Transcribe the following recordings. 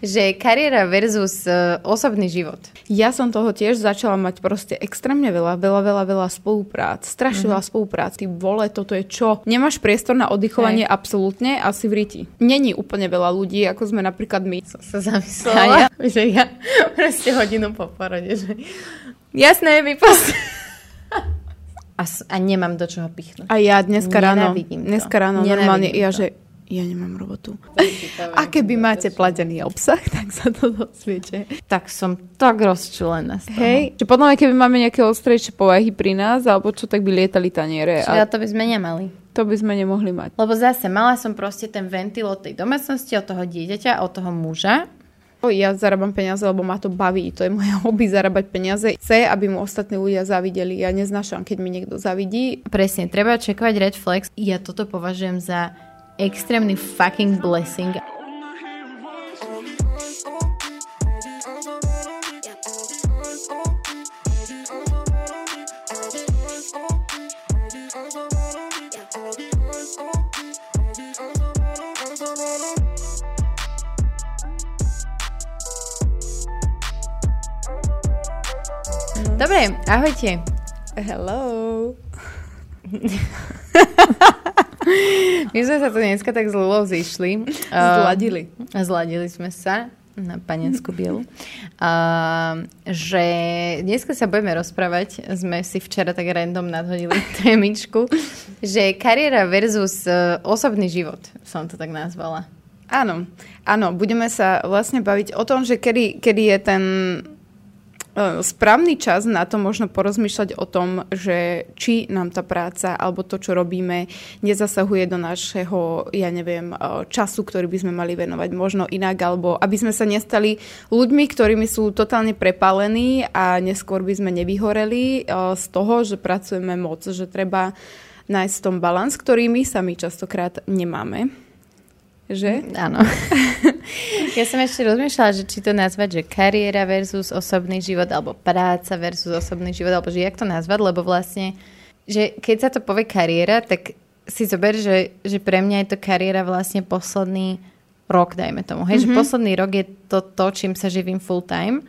že kariéra versus uh, osobný život. Ja som toho tiež začala mať proste extrémne veľa, veľa, veľa, veľa spoluprác. Strašne mm-hmm. veľa spoluprác. Ty vole, toto je čo? Nemáš priestor na oddychovanie Hej. absolútne a si v riti. Není úplne veľa ľudí, ako sme napríklad my. Som sa zamyslela, ja, že ja proste hodinu po porode, že jasné, vypost. a, a nemám do čoho pichnúť. A ja dneska ráno, dneska ráno normálne, to. ja že ja nemám robotu. A keby máte platený obsah, tak sa to dozviete. Tak som tak rozčulená z toho. Hej, že potom aj keby máme nejaké ostrejšie povahy pri nás, alebo čo, tak by lietali taniere. Čiže a... to by sme nemali. To by sme nemohli mať. Lebo zase mala som proste ten ventil od tej domácnosti, od toho dieťaťa, od toho muža. Ja zarábam peniaze, lebo ma to baví. To je moje hobby zarábať peniaze. Chce, aby mu ostatní ľudia zavideli. Ja neznášam, keď mi niekto zavidí. Presne, treba čekovať red flags. Ja toto považujem za extrémny fucking blessing. Dobre, ahojte. Hello. My sme sa tu dneska tak zlo zišli. Zladili. Uh, zladili sme sa na panenskú bielu. Uh, že dneska sa budeme rozprávať, sme si včera tak random nadhodili témičku, že kariéra versus uh, osobný život, som to tak nazvala. Áno, áno, budeme sa vlastne baviť o tom, že kedy, kedy je ten E, správny čas na to možno porozmýšľať o tom, že či nám tá práca alebo to, čo robíme, nezasahuje do našeho, ja neviem, e, času, ktorý by sme mali venovať možno inak, alebo aby sme sa nestali ľuďmi, ktorými sú totálne prepálení a neskôr by sme nevyhoreli e, z toho, že pracujeme moc, že treba nájsť tom balans, ktorý my sami častokrát nemáme. Že? Áno. ja som ešte rozmýšľala, že či to nazvať, že kariéra versus osobný život, alebo práca versus osobný život, alebo že jak to nazvať, lebo vlastne, že keď sa to povie kariéra, tak si zober, že, že pre mňa je to kariéra vlastne posledný rok, dajme tomu. Hej, mm-hmm. že mhm. posledný rok je to to, čím sa živím full time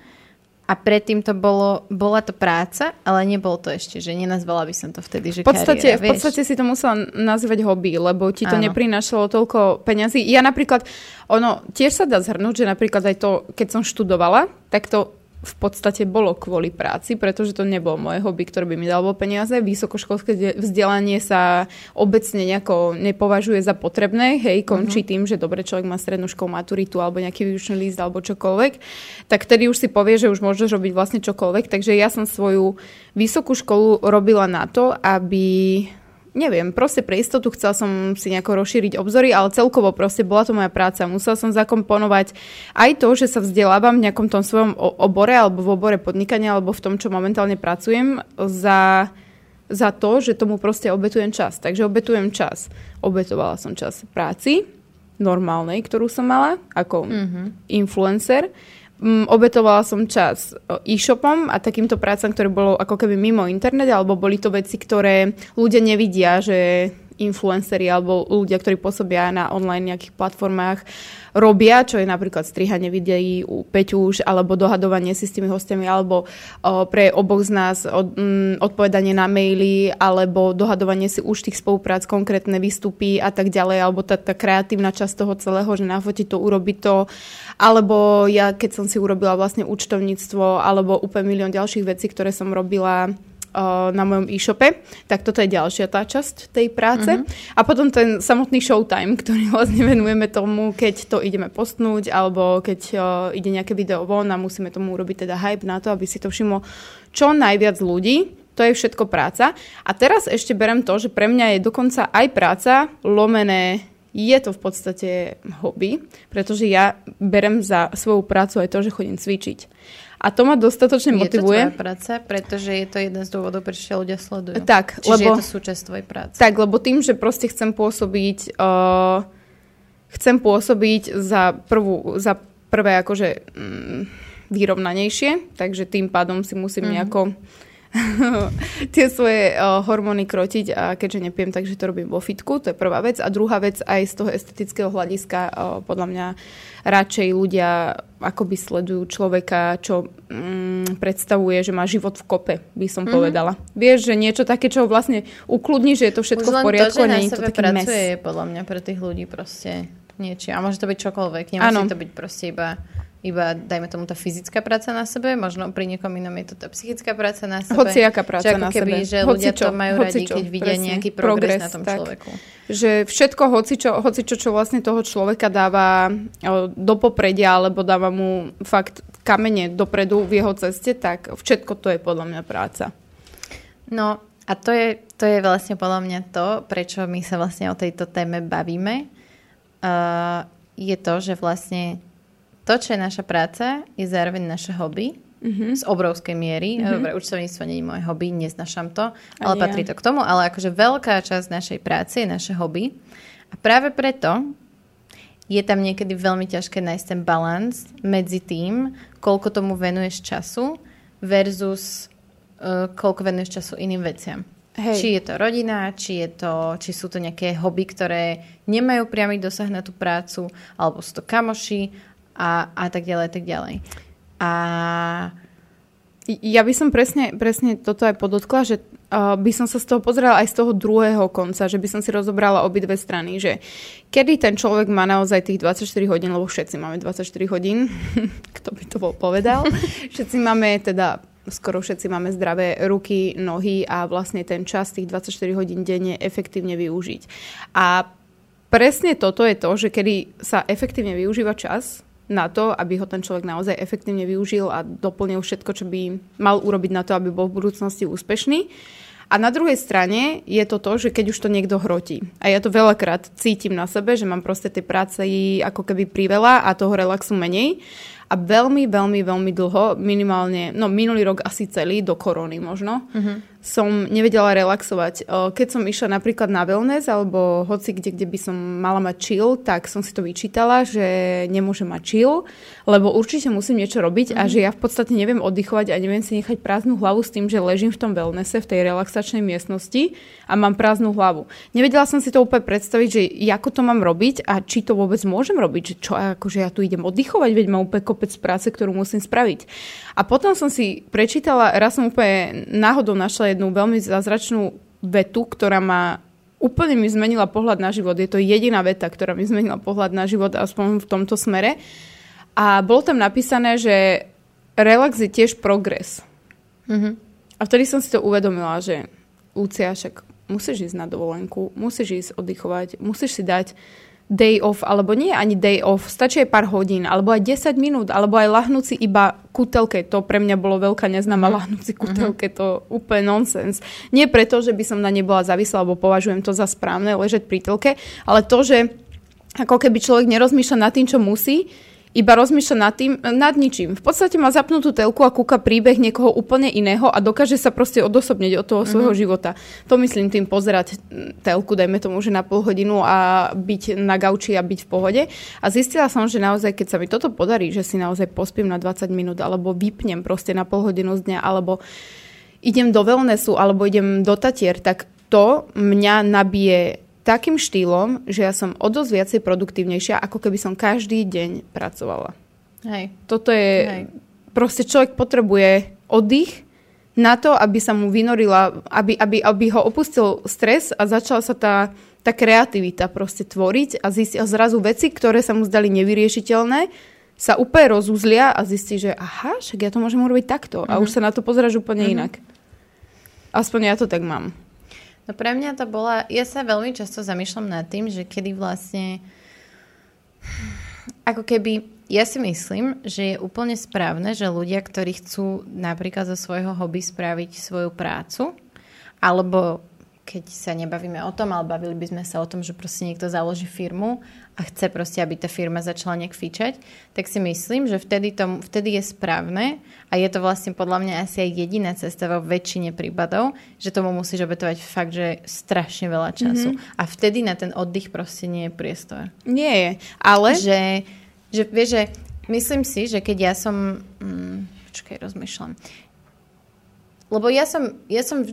a predtým to bolo, bola to práca, ale nebolo to ešte, že nenazvala by som to vtedy, že v podstate, kariéra, V podstate si to musela nazývať hobby, lebo ti to Áno. neprinášalo toľko peňazí. Ja napríklad, ono tiež sa dá zhrnúť, že napríklad aj to, keď som študovala, tak to v podstate bolo kvôli práci, pretože to nebolo moje hobby, ktoré by mi dalo peniaze. Vysokoškolské vzdelanie sa obecne nejako nepovažuje za potrebné, hej, končí uh-huh. tým, že dobre človek má strednú školu, maturitu alebo nejaký výučný list alebo čokoľvek, tak vtedy už si povie, že už môžeš robiť vlastne čokoľvek. Takže ja som svoju vysokú školu robila na to, aby neviem, proste pre istotu chcela som si nejako rozšíriť obzory, ale celkovo proste bola to moja práca. Musela som zakomponovať aj to, že sa vzdelávam v nejakom tom svojom obore alebo v obore podnikania alebo v tom, čo momentálne pracujem za, za to, že tomu proste obetujem čas. Takže obetujem čas. Obetovala som čas práci normálnej, ktorú som mala ako mm-hmm. influencer obetovala som čas e-shopom a takýmto prácam, ktoré bolo ako keby mimo internet, alebo boli to veci, ktoré ľudia nevidia, že influenceri alebo ľudia, ktorí pôsobia na online nejakých platformách, robia, čo je napríklad strihanie videí u Peťuš, alebo dohadovanie si s tými hostiami, alebo o, pre oboch z nás od, m, odpovedanie na maily, alebo dohadovanie si už tých spoluprác, konkrétne výstupy a tak ďalej, alebo tá, tá kreatívna časť toho celého, že nafotiť to, urobiť to, alebo ja, keď som si urobila vlastne účtovníctvo, alebo úplne milión ďalších vecí, ktoré som robila na mojom e-shope, tak toto je ďalšia tá časť tej práce. Uh-huh. A potom ten samotný showtime, ktorý vlastne venujeme tomu, keď to ideme postnúť, alebo keď ide nejaké video von a musíme tomu urobiť teda hype na to, aby si to všimlo čo najviac ľudí. To je všetko práca. A teraz ešte berem to, že pre mňa je dokonca aj práca lomené je to v podstate hobby, pretože ja berem za svoju prácu aj to, že chodím cvičiť. A to ma dostatočne motivuje. Je to tvoja práca, pretože je to jeden z dôvodov, prečo ľudia sledujú. Tak, Čiže lebo, je to súčasť tvojej práce. Tak, lebo tým, že proste chcem pôsobiť uh, chcem pôsobiť za, prvú, za prvé akože mm, vyrovnanejšie, takže tým pádom si musím mm-hmm. nejako tie svoje uh, hormóny krotiť a keďže nepijem, takže to robím vo fitku, to je prvá vec. A druhá vec aj z toho estetického hľadiska uh, podľa mňa radšej ľudia akoby sledujú človeka, čo mm, predstavuje, že má život v kope, by som mm-hmm. povedala. Vieš, že niečo také, čo vlastne ukludní, že je to všetko Už v poriadku, to, že nie je to taký pracuje, mes. je podľa mňa pre tých ľudí proste niečo. A môže to byť čokoľvek. Nemusí ano. to byť proste iba iba, dajme tomu, tá fyzická práca na sebe, možno pri niekom inom je to tá psychická práca na sebe. Hociaká práca že ako na keby, sebe. Že ľudia hocičo, to majú radi, keď vidia presne, nejaký progres, progres na tom tak. človeku. Že všetko, hocičo, hocičo, čo vlastne toho človeka dáva do popredia, alebo dáva mu fakt kamene dopredu v jeho ceste, tak všetko to je podľa mňa práca. No a to je, to je vlastne podľa mňa to, prečo my sa vlastne o tejto téme bavíme. Uh, je to, že vlastne to, čo je naša práca, je zároveň naše hobby mm-hmm. z obrovskej miery. Mm-hmm. Dobre, účtovníctvo nie je moje hobby, neznašam to, ale Ani patrí ja. to k tomu. Ale akože veľká časť našej práce je naše hobby. A práve preto je tam niekedy veľmi ťažké nájsť ten balans medzi tým, koľko tomu venuješ času versus uh, koľko venuješ času iným veciam. Hej. Či je to rodina, či, je to, či sú to nejaké hobby, ktoré nemajú priamy dosah na tú prácu, alebo sú to kamoši, a, a tak ďalej, tak ďalej. A ja by som presne, presne toto aj podotkla, že uh, by som sa z toho pozrela aj z toho druhého konca, že by som si rozobrala obidve strany, že kedy ten človek má naozaj tých 24 hodín, lebo všetci máme 24 hodín, kto by to bol povedal, všetci máme teda skoro všetci máme zdravé ruky, nohy a vlastne ten čas tých 24 hodín denne efektívne využiť. A presne toto je to, že kedy sa efektívne využíva čas, na to, aby ho ten človek naozaj efektívne využil a doplnil všetko, čo by mal urobiť na to, aby bol v budúcnosti úspešný. A na druhej strane je to to, že keď už to niekto hrotí. A ja to veľakrát cítim na sebe, že mám proste tej práce ako keby priveľa a toho relaxu menej. A veľmi, veľmi, veľmi dlho, minimálne, no minulý rok asi celý, do korony možno, uh-huh som nevedela relaxovať. Keď som išla napríklad na wellness alebo hoci kde, kde by som mala mať chill, tak som si to vyčítala, že nemôžem mať chill, lebo určite musím niečo robiť mm-hmm. a mhm. že ja v podstate neviem oddychovať a neviem si nechať prázdnu hlavu s tým, že ležím v tom wellnesse, v tej relaxačnej miestnosti a mám prázdnu hlavu. Nevedela som si to úplne predstaviť, že ako to mám robiť a či to vôbec môžem robiť, že čo, akože ja tu idem oddychovať, veď mám úplne kopec práce, ktorú musím spraviť. A potom som si prečítala, raz som úplne náhodou našla jednu veľmi zázračnú vetu, ktorá ma úplne mi zmenila pohľad na život. Je to jediná veta, ktorá mi zmenila pohľad na život, aspoň v tomto smere. A bolo tam napísané, že relax je tiež progres. Mm-hmm. A vtedy som si to uvedomila, že Lucia, však musíš ísť na dovolenku, musíš ísť oddychovať, musíš si dať day off, alebo nie ani day off, stačí aj pár hodín, alebo aj 10 minút, alebo aj lahnúci iba kutelke. To pre mňa bolo veľká neznáma, mm. lahnúci kutelke, mm-hmm. to úplne nonsens. Nie preto, že by som na ne bola závislá, alebo považujem to za správne, ležať pri telke, ale to, že ako keby človek nerozmýšľa nad tým, čo musí, iba rozmýšľa nad tým, nad ničím. V podstate má zapnutú telku a kúka príbeh niekoho úplne iného a dokáže sa proste odosobniť od toho svojho mm-hmm. života. To myslím tým pozerať telku, dajme tomu, že na pol hodinu a byť na gauči a byť v pohode. A zistila som, že naozaj, keď sa mi toto podarí, že si naozaj pospím na 20 minút alebo vypnem proste na pol hodinu z dňa alebo idem do wellnessu alebo idem do Tatier, tak to mňa nabije takým štýlom, že ja som o dosť viacej produktívnejšia, ako keby som každý deň pracovala. Hej. Toto je... Hej. Proste človek potrebuje oddych na to, aby sa mu vynorila, aby, aby, aby ho opustil stres a začala sa tá, tá kreativita proste tvoriť a zistil zrazu veci, ktoré sa mu zdali nevyriešiteľné, sa úplne rozuzlia a zistí, že aha, však ja to môžem urobiť takto. Mm-hmm. A už mhm. sa na to pozeráš úplne mm-hmm. inak. Aspoň ja to tak mám. No pre mňa to bola, ja sa veľmi často zamýšľam nad tým, že kedy vlastne ako keby, ja si myslím, že je úplne správne, že ľudia, ktorí chcú napríklad zo svojho hobby spraviť svoju prácu, alebo keď sa nebavíme o tom, ale bavili by sme sa o tom, že proste niekto založí firmu a chce proste, aby tá firma začala nejak fičať, tak si myslím, že vtedy, to, vtedy je správne a je to vlastne podľa mňa asi aj jediná cesta vo väčšine prípadov, že tomu musíš obetovať fakt, že strašne veľa času. Mm-hmm. A vtedy na ten oddych proste nie je priestor. Nie je, ale... Že, že vieš, že myslím si, že keď ja som... Mm, počkaj, rozmýšľam lebo ja som, ja som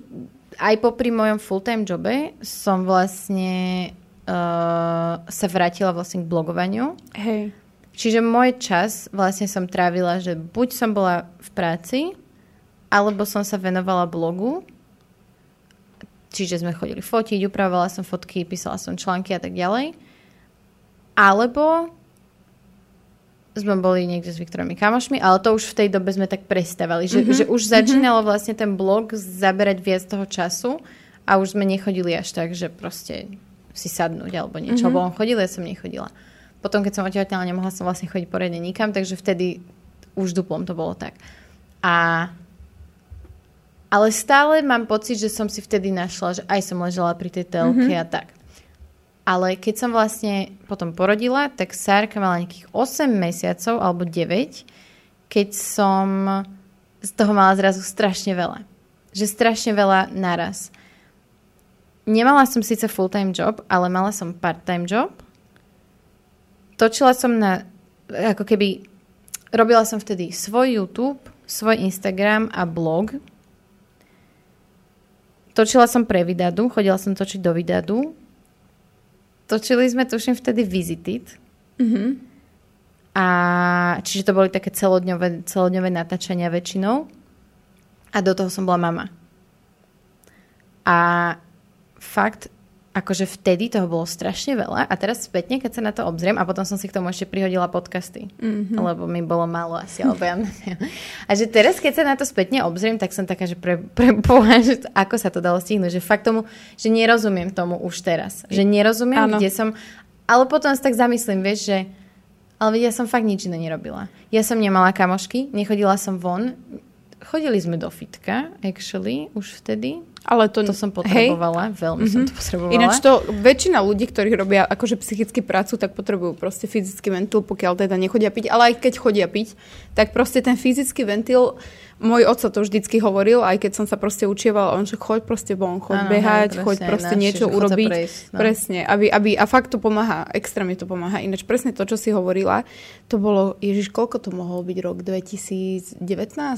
aj popri mojom full-time jobe som vlastne uh, sa vrátila vlastne k blogovaniu. Hej. Čiže môj čas vlastne som trávila, že buď som bola v práci, alebo som sa venovala blogu. Čiže sme chodili fotiť, upravovala som fotky, písala som články a tak ďalej. Alebo sme boli niekde s Viktorami kamošmi, ale to už v tej dobe sme tak prestávali, že, mm-hmm. že už začínalo vlastne ten blog zaberať viac toho času a už sme nechodili až tak, že proste si sadnúť alebo niečo, mm-hmm. lebo on chodil, ja som nechodila. Potom, keď som otehotnila, nemohla som vlastne chodiť poriadne nikam, takže vtedy už duplom to bolo tak. A ale stále mám pocit, že som si vtedy našla, že aj som ležela pri tej telke mm-hmm. a tak. Ale keď som vlastne potom porodila, tak Sárka mala nejakých 8 mesiacov alebo 9, keď som z toho mala zrazu strašne veľa. Že strašne veľa naraz. Nemala som síce full-time job, ale mala som part-time job – točila som na, ako keby, robila som vtedy svoj YouTube, svoj Instagram a blog. Točila som pre Vidadu, chodila som točiť do Vidadu. Točili sme, tuším, vtedy Visited. Mm-hmm. A čiže to boli také celodňové, celodňové natáčania väčšinou. A do toho som bola mama. A fakt, akože vtedy toho bolo strašne veľa a teraz spätne, keď sa na to obzriem a potom som si k tomu ešte prihodila podcasty, mm-hmm. lebo mi bolo málo asi, alebo ja neviem. A že teraz, keď sa na to spätne obzriem, tak som taká, že pre, pre boha, že ako sa to dalo stihnúť, že fakt tomu, že nerozumiem tomu už teraz, že nerozumiem, ano. kde som, ale potom sa tak zamyslím, vieš, že ale ja som fakt nič iné nerobila. Ja som nemala kamošky, nechodila som von, chodili sme do fitka, actually, už vtedy, ale to, to som potrebovala, hej. veľmi mm-hmm. som to mhm. potrebovala. Ináč to väčšina ľudí, ktorí robia akože psychicky prácu, tak potrebujú proste fyzický ventil, pokiaľ teda nechodia piť. Ale aj keď chodia piť, tak proste ten fyzický ventil môj oco to vždycky hovoril, aj keď som sa proste učieval, on, že choď proste von, choď ano, behať, hej, choď proste naši, niečo urobiť. Prejsť, no. Presne, aby, aby, a fakt to pomáha, extrémne to pomáha. Ináč presne to, čo si hovorila, to bolo, Ježiš, koľko to mohol byť rok? 2019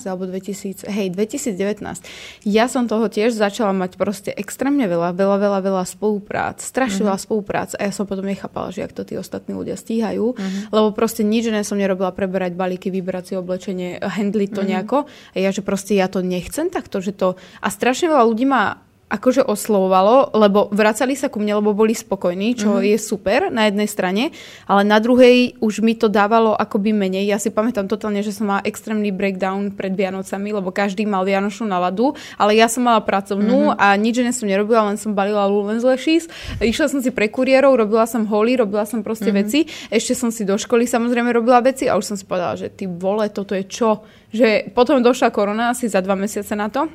alebo 2000, hej, 2019. Ja som toho tiež začala mať proste extrémne veľa, veľa, veľa, veľa spoluprác, strašne mm-hmm. veľa spoluprác a ja som potom nechápala, že ak to tí ostatní ľudia stíhajú, mm-hmm. lebo proste nič iné som nerobila preberať balíky, vybrať si oblečenie, handliť to mm-hmm. nejako ja, že proste ja to nechcem takto, že to... A strašne veľa ľudí ma akože oslovovalo, lebo vracali sa ku mne, lebo boli spokojní, čo mm-hmm. je super na jednej strane, ale na druhej už mi to dávalo akoby menej. Ja si pamätám totálne, že som mala extrémny breakdown pred Vianocami, lebo každý mal Vianočnú naladu, ale ja som mala pracovnú mm-hmm. a nič iné som nerobila, len som balila Lulens Lešis. Išla som si pre kuriérov, robila som holy, robila som proste mm-hmm. veci. Ešte som si do školy samozrejme robila veci a už som si povedala, že ty vole, toto je čo? Že potom došla korona asi za dva mesiace na to.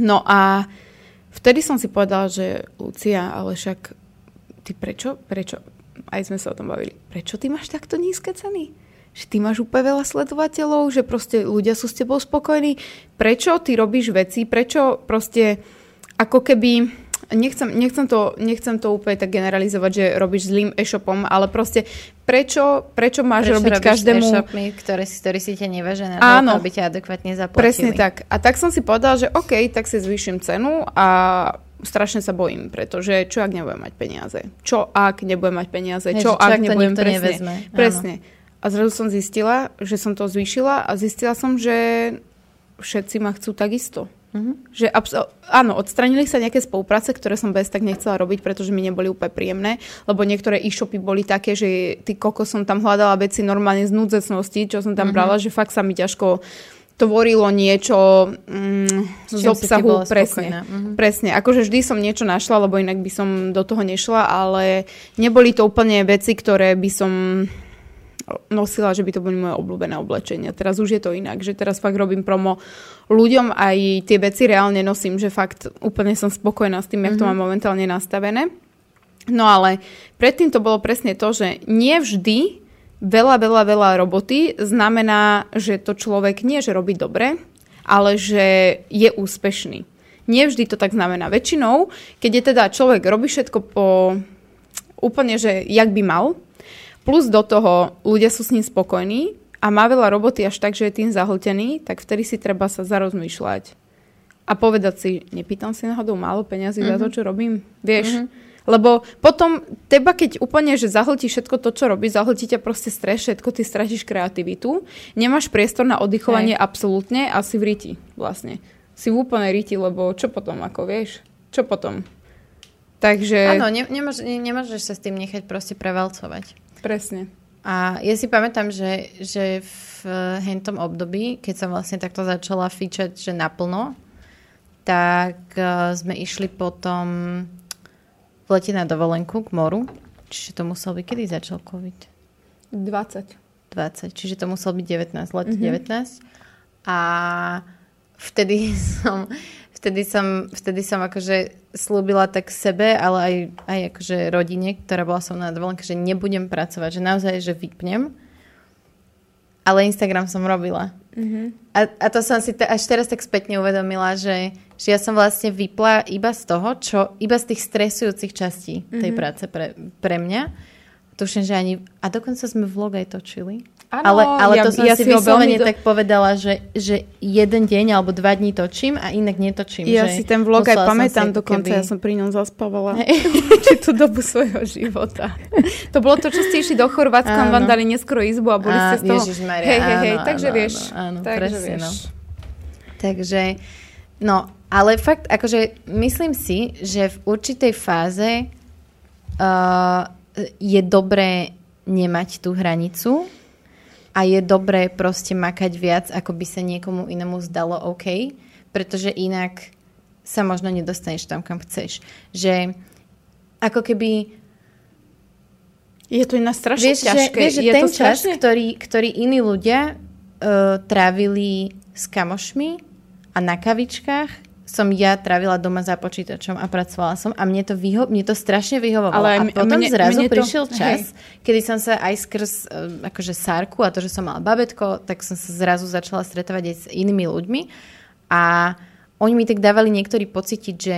No a vtedy som si povedala, že Lucia, ale však ty prečo, prečo, aj sme sa o tom bavili, prečo ty máš takto nízke ceny? Že ty máš úplne veľa sledovateľov, že proste ľudia sú s tebou spokojní. Prečo ty robíš veci, prečo proste ako keby nechcem, nechcem, to, nechcem to úplne tak generalizovať, že robíš zlým e-shopom, ale proste prečo, prečo máš prečo robiť každému... e-shopmi, ktoré si, ktoré si ťa nevážené, Áno, aby ťa adekvátne zaplatili. Presne tak. A tak som si povedala, že OK, tak si zvýšim cenu a strašne sa bojím, pretože čo ak nebudem mať peniaze? Čo ak nebudem mať peniaze? Hej, čo, čo ak nebudem presne? Nevezme. Presne. A zrazu som zistila, že som to zvýšila a zistila som, že všetci ma chcú takisto. Mm-hmm. Že abs- áno, odstranili sa nejaké spolupráce, ktoré som bez tak nechcela robiť, pretože mi neboli úplne príjemné, lebo niektoré e-shopy boli také, že ty koko som tam hľadala veci normálne z núdzecnosti, čo som tam mm-hmm. brala, že fakt sa mi ťažko tvorilo niečo mm, z obsahu. Presne, mm-hmm. presne. Akože vždy som niečo našla, lebo inak by som do toho nešla, ale neboli to úplne veci, ktoré by som nosila, že by to boli moje obľúbené oblečenia. Teraz už je to inak, že teraz fakt robím promo ľuďom aj tie veci reálne nosím, že fakt úplne som spokojná s tým, mm-hmm. jak to mhm. mám momentálne nastavené. No ale predtým to bolo presne to, že nie vždy veľa, veľa, veľa roboty znamená, že to človek nie, že robí dobre, ale že je úspešný. Nie vždy to tak znamená. Väčšinou, keď je teda človek robí všetko po úplne, že jak by mal, plus do toho ľudia sú s ním spokojní a má veľa roboty až tak, že je tým zahltený, tak vtedy si treba sa zarozmýšľať. a povedať si, nepýtam si náhodou málo peňazí mm-hmm. za to, mhm. čo robím, vieš. Mm-hmm. Lebo potom teba, keď úplne, že zahltí všetko to, čo robíš, zahltí ťa proste stres, všetko, ty stratíš kreativitu, nemáš priestor na oddychovanie Hej. absolútne a si v riti vlastne. Si v úplnej riti, lebo čo potom, ako vieš? Čo potom? Takže... Áno, ne, nemôž, ne, nemôžeš sa s tým nechať proste prevalcovať. Presne. A ja si pamätám, že, že v hentom období, keď som vlastne takto začala fičať, že naplno, tak uh, sme išli potom v lete na dovolenku k moru. Čiže to musel byť, kedy začal COVID? 20. 20, čiže to musel byť 19, let mm-hmm. 19. A vtedy som, vtedy som, vtedy som akože slúbila tak sebe, ale aj, aj akože rodine, ktorá bola som na dovolenke, že nebudem pracovať, že naozaj, že vypnem. Ale Instagram som robila. Mm-hmm. A, a to som si te, až teraz tak spätne uvedomila, že, že ja som vlastne vypla iba z toho, čo, iba z tých stresujúcich častí mm-hmm. tej práce pre, pre mňa. Tuším, že ani... A dokonca sme vlog aj točili. Ano, ale, ale ja, to som ja si vyslovene do... tak povedala, že, že jeden deň alebo dva dní točím a inak netočím. Ja že si ten vlog aj pamätám dokonca, keby... ja som pri ňom zaspávala či tú dobu svojho života. to bolo to, čo ste išli do Chorvátska, vám dali neskoro izbu a boli ste z toho... Ježišmaria, hej, hej, hej, áno, takže áno, vieš. Áno, takže presne, vieš. No. Takže, no, ale fakt, akože myslím si, že v určitej fáze uh, je dobré nemať tú hranicu, a je dobré proste makať viac, ako by sa niekomu inému zdalo OK, pretože inak sa možno nedostaneš tam, kam chceš. Že ako keby... Je to iná strašne vieš, ťažké. Že, vieš, že je ten to čas, strašne... ktorý, ktorý iní ľudia uh, trávili s kamošmi a na kavičkách, som ja trávila doma za počítačom a pracovala som a mne to, vyho- mne to strašne vyhovovalo. Ale a potom mne, zrazu mne to, prišiel čas, hej. kedy som sa aj skrz uh, akože sárku a to, že som mala babetko, tak som sa zrazu začala stretávať aj s inými ľuďmi a oni mi tak dávali niektorí pocítiť, že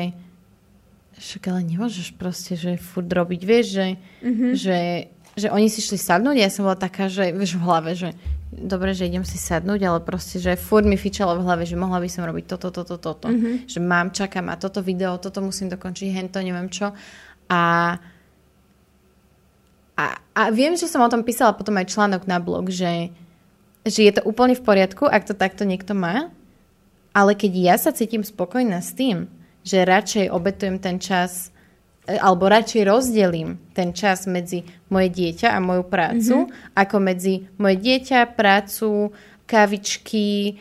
však ale nemôžeš proste, že furt robiť, vieš, že, mm-hmm. že, že oni si šli sadnúť ja som bola taká, že vieš v hlave, že dobre, že idem si sadnúť, ale proste, že furt mi fičalo v hlave, že mohla by som robiť toto, toto, toto. Mm-hmm. Že mám, čakám a toto video, toto musím dokončiť, hento, neviem čo. A, a, a viem, že som o tom písala potom aj článok na blog, že, že je to úplne v poriadku, ak to takto niekto má, ale keď ja sa cítim spokojná s tým, že radšej obetujem ten čas alebo radšej rozdelím ten čas medzi moje dieťa a moju prácu, mm-hmm. ako medzi moje dieťa, prácu, kavičky,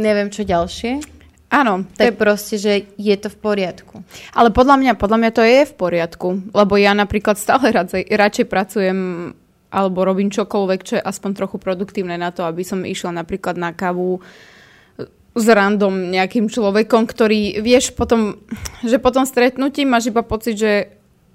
neviem čo ďalšie. Áno. Tak je proste, že je to v poriadku. Ale podľa mňa, podľa mňa to je v poriadku, lebo ja napríklad stále radšej, radšej pracujem alebo robím čokoľvek, čo je aspoň trochu produktívne na to, aby som išla napríklad na kávu s random nejakým človekom, ktorý, vieš, potom, že potom stretnutí máš iba pocit, že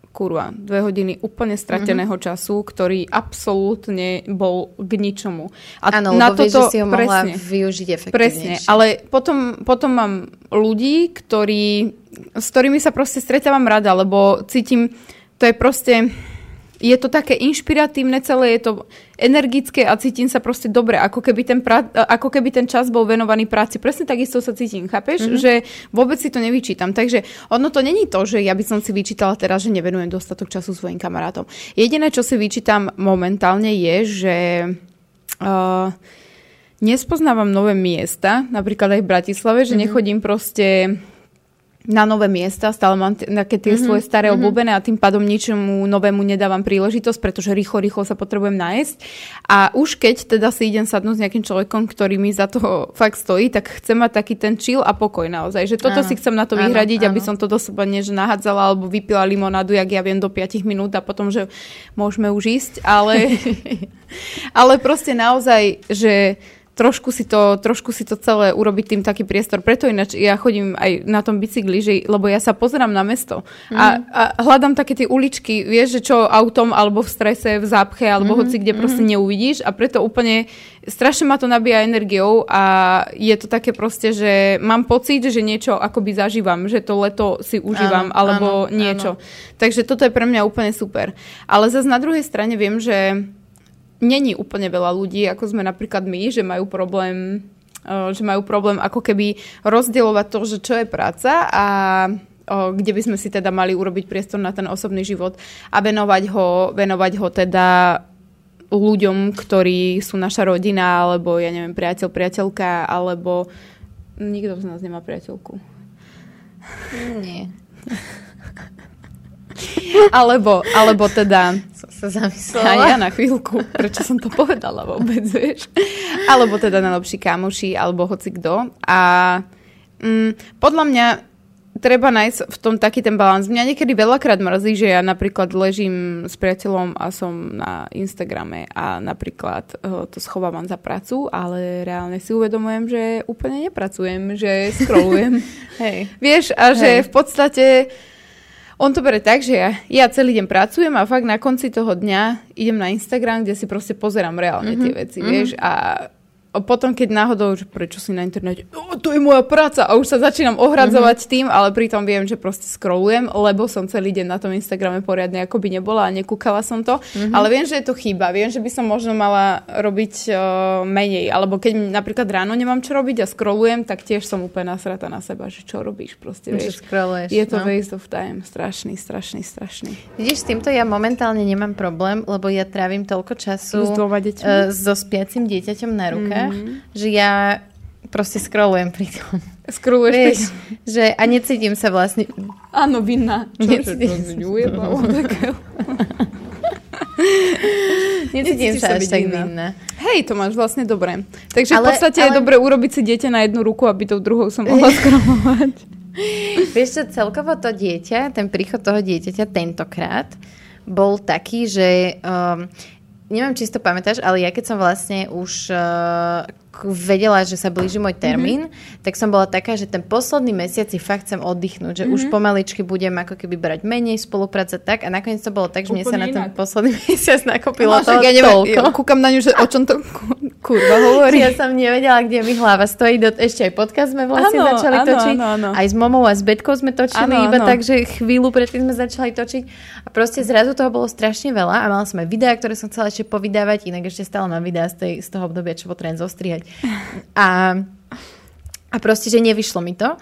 kurva, dve hodiny úplne strateného mm-hmm. času, ktorý absolútne bol k ničomu. A Áno, na toto, vieš, že si ho mohla presne, využiť efektívne. Presne, ale potom, potom mám ľudí, ktorí, s ktorými sa proste stretávam rada, lebo cítim, to je proste je to také inšpiratívne celé, je to energické a cítim sa proste dobre, ako keby ten, pra, ako keby ten čas bol venovaný práci. Presne takisto sa cítim, chápeš? Mm-hmm. Že vôbec si to nevyčítam. Takže ono to není to, že ja by som si vyčítala teraz, že nevenujem dostatok času svojim kamarátom. Jediné, čo si vyčítam momentálne je, že uh, nespoznávam nové miesta, napríklad aj v Bratislave, že mm-hmm. nechodím proste na nové miesta, stále mám také tie mm-hmm. svoje staré mm-hmm. obľúbené a tým pádom ničomu novému nedávam príležitosť, pretože rýchlo, rýchlo sa potrebujem nájsť. A už keď teda si idem sadnúť s nejakým človekom, ktorý mi za to fakt stojí, tak chcem mať taký ten chill a pokoj naozaj. Že toto áno, si chcem na to vyhradiť, áno, aby som to do seba než nahádzala alebo vypila limonádu, jak ja viem, do 5 minút a potom, že môžeme už ísť. Ale, ale proste naozaj, že trošku si, to, trošku si to celé urobiť tým taký priestor. Preto ináč ja chodím aj na tom bicykli, že, lebo ja sa pozerám na mesto mm. a, a hľadám také tie uličky, vieš, že čo autom alebo v strese, v zápche alebo mm-hmm. hoci kde mm-hmm. proste neuvidíš a preto úplne strašne ma to nabíja energiou a je to také proste, že mám pocit, že niečo akoby zažívam, že to leto si užívam áno, alebo áno, niečo. Áno. Takže toto je pre mňa úplne super. Ale zase na druhej strane viem, že není úplne veľa ľudí, ako sme napríklad my, že majú problém že majú problém ako keby rozdielovať to, že čo je práca a kde by sme si teda mali urobiť priestor na ten osobný život a venovať ho, venovať ho teda ľuďom, ktorí sú naša rodina, alebo ja neviem, priateľ, priateľka, alebo nikto z nás nemá priateľku. Nie. Alebo, alebo teda... Som sa zamyslela. A ja na chvíľku, prečo som to povedala vôbec, vieš. Alebo teda najlepší kamoši, alebo hoci kto. A mm, podľa mňa treba nájsť v tom taký ten balans. Mňa niekedy veľakrát mrzí, že ja napríklad ležím s priateľom a som na Instagrame a napríklad uh, to schovávam za pracu, ale reálne si uvedomujem, že úplne nepracujem, že scrollujem. Hej. Vieš, a že v podstate on to bere tak, že ja, ja celý deň pracujem a fakt na konci toho dňa idem na Instagram, kde si proste pozerám reálne mm-hmm. tie veci, mm-hmm. vieš, a a potom, keď náhodou, že prečo si na internete, o, to je moja práca a už sa začínam ohradzovať mm-hmm. tým, ale pritom viem, že proste scrollujem, lebo som celý deň na tom Instagrame poriadne ako by nebola a nekúkala som to. Mm-hmm. Ale viem, že je to chyba. Viem, že by som možno mala robiť uh, menej. Alebo keď napríklad ráno nemám čo robiť a scrollujem, tak tiež som úplne nasrata na seba, že čo robíš proste. Vieš. Je to no. waste of time. Strašný, strašný, strašný. Vidíš, s týmto ja momentálne nemám problém, lebo ja trávim toľko času uh, so spiacim dieťaťom na ruke. Mm mm-hmm. že ja proste scrollujem pri tom. Scrolluješ pri tom? že a necítim sa vlastne... Áno, vinná. Čo, necítim čo, čo, Necítim sa až tak vinná. Hej, to máš vlastne dobre. Takže ale, v podstate ale... je dobre urobiť si dieťa na jednu ruku, aby tou druhou som mohla scrollovať. Vieš čo, celkovo to dieťa, ten príchod toho dieťaťa tentokrát bol taký, že um, neviem, či si to pamätáš, ale ja keď som vlastne už uh, vedela, že sa blíži môj termín, mm-hmm. tak som bola taká, že ten posledný mesiac si fakt chcem oddychnúť, že mm-hmm. už mhm. pomaličky budem ako keby brať menej spolupráce tak a nakoniec to bolo tak, že mne sa na ten posledný mesiac nakopilo no, toho ja neviem, toľko. Ja kúkam na ňu, že o čom to kurva hovorí. Ja som nevedela, kde mi hlava stojí. Do, ešte aj podcast sme vlastne ano, začali ano, točiť. Ano, ano. Aj s momou a s Betkou sme točili, ano, iba ano. tak, že chvíľu predtým sme začali točiť. A proste zrazu toho bolo strašne veľa a mala som aj videá, ktoré som chcela ešte povydávať, inak ešte stále mám videá z, tej, z toho obdobia, čo potrebujem zostrihať. A, a proste, že nevyšlo mi to.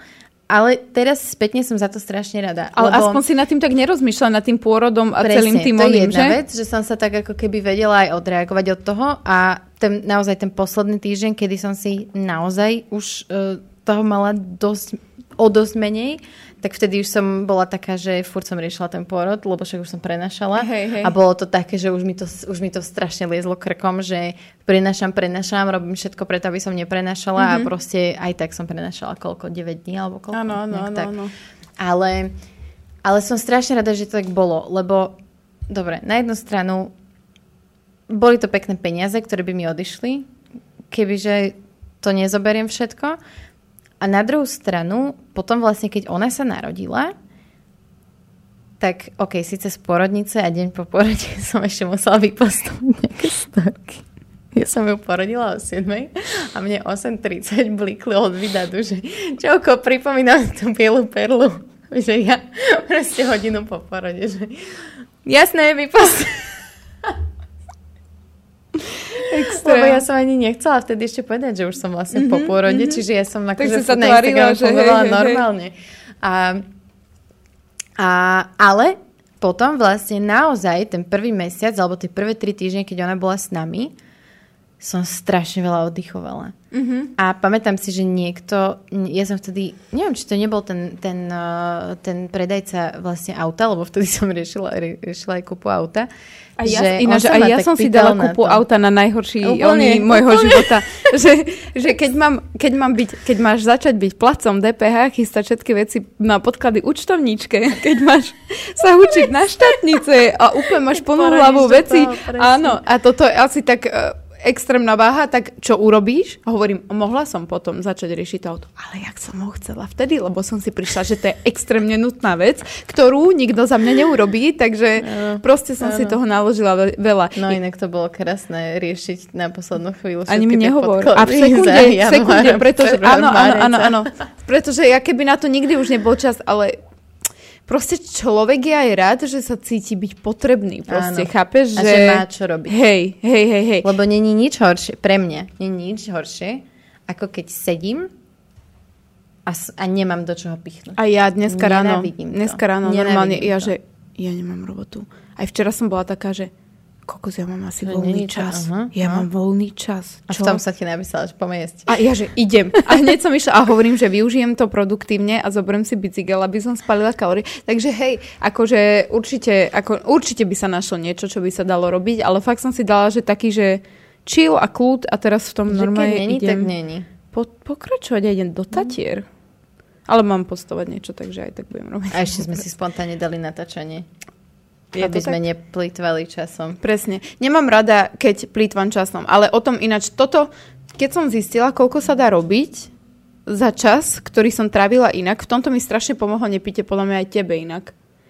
Ale teraz spätne som za to strašne rada. Ale lebo... aspoň si nad tým tak nerozmýšľa, nad tým pôrodom a Presne, celým tým to je jedna že? vec, že som sa tak ako keby vedela aj odreagovať od toho a ten, naozaj ten posledný týždeň, kedy som si naozaj už uh, toho mala dosť, o dosť menej, tak vtedy už som bola taká, že furt som riešila ten pôrod, lebo však už som prenašala. Hej, hej. A bolo to také, že už mi to, už mi to strašne liezlo krkom, že prenašam, prenašam, robím všetko preto, aby som neprenašala mm-hmm. a mhm. proste aj tak som prenašala koľko, 9 dní alebo koľko. Áno, áno, áno. Ale, ale som strašne rada, že to tak bolo, lebo dobre, na jednu stranu boli to pekné peniaze, ktoré by mi odišli, kebyže to nezoberiem všetko. A na druhú stranu, potom vlastne, keď ona sa narodila, tak ok, síce z porodnice a deň po porode som ešte musela vypostavať nejaké storky. Ja som ju porodila o 7 a mne 8.30 blikli od vydadu, že čauko, pripomínam tú bielu perlu, že ja proste hodinu po porode, že jasné, vypostavať. Extrém. Lebo ja som ani nechcela vtedy ešte povedať, že už som vlastne mm-hmm, po mhm, pôrode, mm-hmm. čiže ja som akože sa na Instagram že hej, hej, normálne. A, a, ale potom vlastne naozaj ten prvý mesiac, alebo tie prvé tri týždne, keď ona bola s nami, som strašne veľa oddychovala. Mm-hmm. A pamätám si, že niekto, ja som vtedy, neviem, či to nebol ten, ten, uh, ten predajca vlastne auta, lebo vtedy som riešila, riešila aj kúpu auta, a ja, že ináč, aj ja som si dala kúpu auta na najhorší úplne, môjho úplne. života. že, že keď, mám, keď, mám byť, keď máš začať byť placom DPH, chystať všetky veci na podklady účtovníčke, keď máš sa učiť na štátnice a úplne máš plnú hlavu veci. Áno, a toto je asi tak uh, extrémna váha, tak čo urobíš? A hovorím, mohla som potom začať riešiť to auto. Ale jak som ho chcela vtedy, lebo som si prišla, že to je extrémne nutná vec, ktorú nikto za mňa neurobí, takže ano, proste som ano. si toho naložila veľa. No inak to bolo krásne riešiť na poslednú chvíľu. Ani mi nehovor. A v sekunde, v sekunde, pretože, áno, áno, áno, áno. Pretože ja keby na to nikdy už nebol čas, ale proste človek je aj rád, že sa cíti byť potrebný. Proste Áno. chápeš, že... A že má čo robiť. Hej, hej, hej, hej. Lebo není nič horšie, pre mňa, není nič horšie, ako keď sedím a, a nemám do čoho pichnúť. A ja dneska ráno, dneska ráno normálne, ja že ja nemám robotu. Aj včera som bola taká, že kokos, ja mám asi voľný čas. Aha, ja aha. mám voľný čas. Čo? A v tom sa ti napísala, že pomejesť. A ja, že idem. A hneď som išla a hovorím, že využijem to produktívne a zoberiem si bicykel, aby som spalila kalórie. Takže hej, akože určite, ako, určite by sa našlo niečo, čo by sa dalo robiť, ale fakt som si dala, že taký, že chill a kľud a teraz v tom normálne keď není, idem tak není. Po, pokračovať a idem do Tatier. Mm. Ale mám postovať niečo, takže aj tak budem robiť. A ešte sme si spontánne dali natáčanie. Aby sme tak? neplýtvali časom. Presne. Nemám rada, keď plýtvam časom, ale o tom ináč toto, keď som zistila, koľko sa dá robiť za čas, ktorý som trávila inak, v tomto mi strašne pomohlo, nepíte podľa mňa aj tebe inak.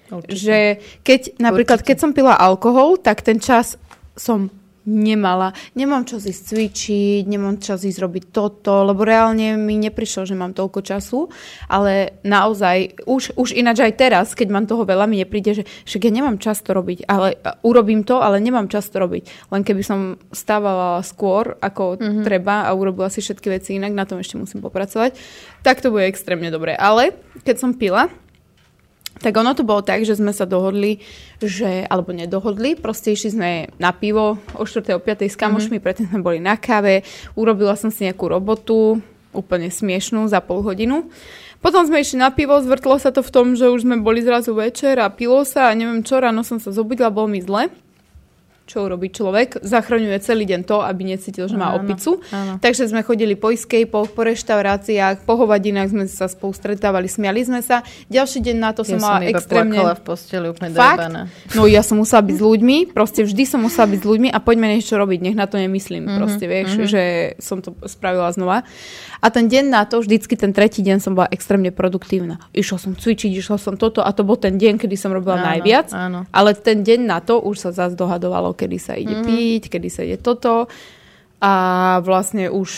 Určite. Že keď, napríklad, Určite. keď som pila alkohol, tak ten čas som nemala. Nemám čas ísť cvičiť, nemám čas ísť robiť toto, lebo reálne mi neprišlo, že mám toľko času, ale naozaj, už, už ináč aj teraz, keď mám toho veľa, mi nepríde, že však ja nemám čas to robiť, ale urobím to, ale nemám čas to robiť. Len keby som stávala skôr, ako mm-hmm. treba a urobila si všetky veci inak, na tom ešte musím popracovať, tak to bude extrémne dobré. Ale keď som pila, tak ono to bolo tak, že sme sa dohodli, že, alebo nedohodli, proste išli sme na pivo o 4. o 5. s kamošmi, mm-hmm. predtým sme boli na káve, urobila som si nejakú robotu, úplne smiešnú za pol hodinu. Potom sme išli na pivo, zvrtlo sa to v tom, že už sme boli zrazu večer a pilo sa a neviem čo, ráno som sa zobudila, bolo mi zle čo urobí človek, zachraňuje celý deň to, aby necítil, že má áno, opicu. Áno. Takže sme chodili po escape po reštauráciách, po hovadinách sme sa spolu stretávali, smiali sme sa. Ďalší deň na to ja som mala som extrémne... v posteli úplne Fakt? No ja som musela byť s ľuďmi, proste vždy som musela byť s ľuďmi a poďme niečo robiť, nech na to nemyslím. Mm-hmm, proste vieš, mm-hmm. že som to spravila znova. A ten deň na to, vždycky ten tretí deň som bola extrémne produktívna. Išla som cvičiť, išla som toto a to bol ten deň, kedy som robila áno, najviac. Áno. Ale ten deň na to už sa zase dohadovalo, kedy sa ide mm-hmm. piť, kedy sa ide toto. A vlastne už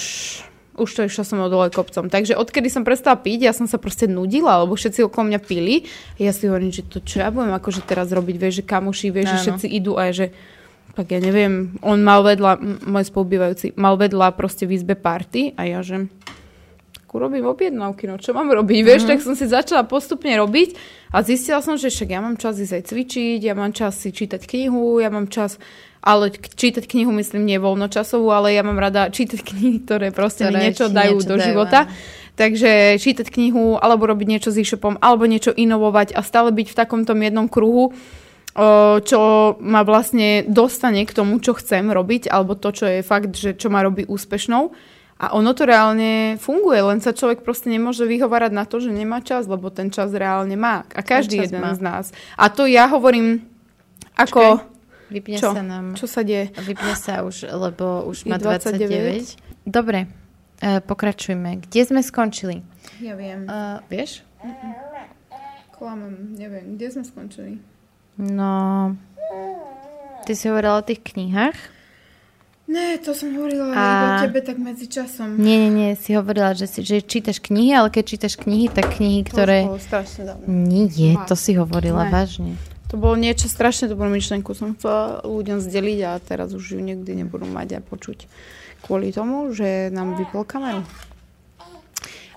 už to išla som dole kopcom. Takže odkedy som prestala piť, ja som sa proste nudila, lebo všetci okolo mňa pili. Ja si hovorím, že to čo ja budem akože teraz robiť, vieš, že kamoši, vieš, že všetci idú a že tak ja neviem, on mal vedľa, môj spolubývajúci, mal vedľa proste v izbe party a ja že urobím objednávky, no čo mám robiť, vieš, uh-huh. tak som si začala postupne robiť a zistila som, že však ja mám čas ísť aj cvičiť, ja mám čas si čítať knihu, ja mám čas, ale čítať knihu myslím nie voľnočasovú, ale ja mám rada čítať knihy, ktoré proste ktoré mi niečo dajú niečo do dajú, života. Aj. Takže čítať knihu, alebo robiť niečo s e-shopom, alebo niečo inovovať a stále byť v takomto jednom kruhu, čo ma vlastne dostane k tomu, čo chcem robiť, alebo to, čo je fakt, že čo ma robí úspešnou. A ono to reálne funguje, len sa človek proste nemôže vyhovárať na to, že nemá čas, lebo ten čas reálne má. A každý jeden má. z nás. A to ja hovorím ako... vypne čo? sa nám. Čo sa deje? Vypne sa už, lebo už má 29. 29. Dobre, uh, pokračujme. Kde sme skončili? Ja viem. Uh, vieš? Klamem, neviem. Kde sme skončili? No, ty si hovorila o tých knihách? Ne, to som hovorila a... o tebe tak medzi časom. Nie, nie, nie, si hovorila, že, si, že čítaš knihy, ale keď čítaš knihy, tak knihy, ktoré... To bolo strašne dávno. Nie, to si hovorila ne. vážne. To bolo niečo strašne dobrú myšlenku. Som chcela ľuďom zdeliť a teraz už ju nikdy nebudú mať a počuť. Kvôli tomu, že nám vypol kameru.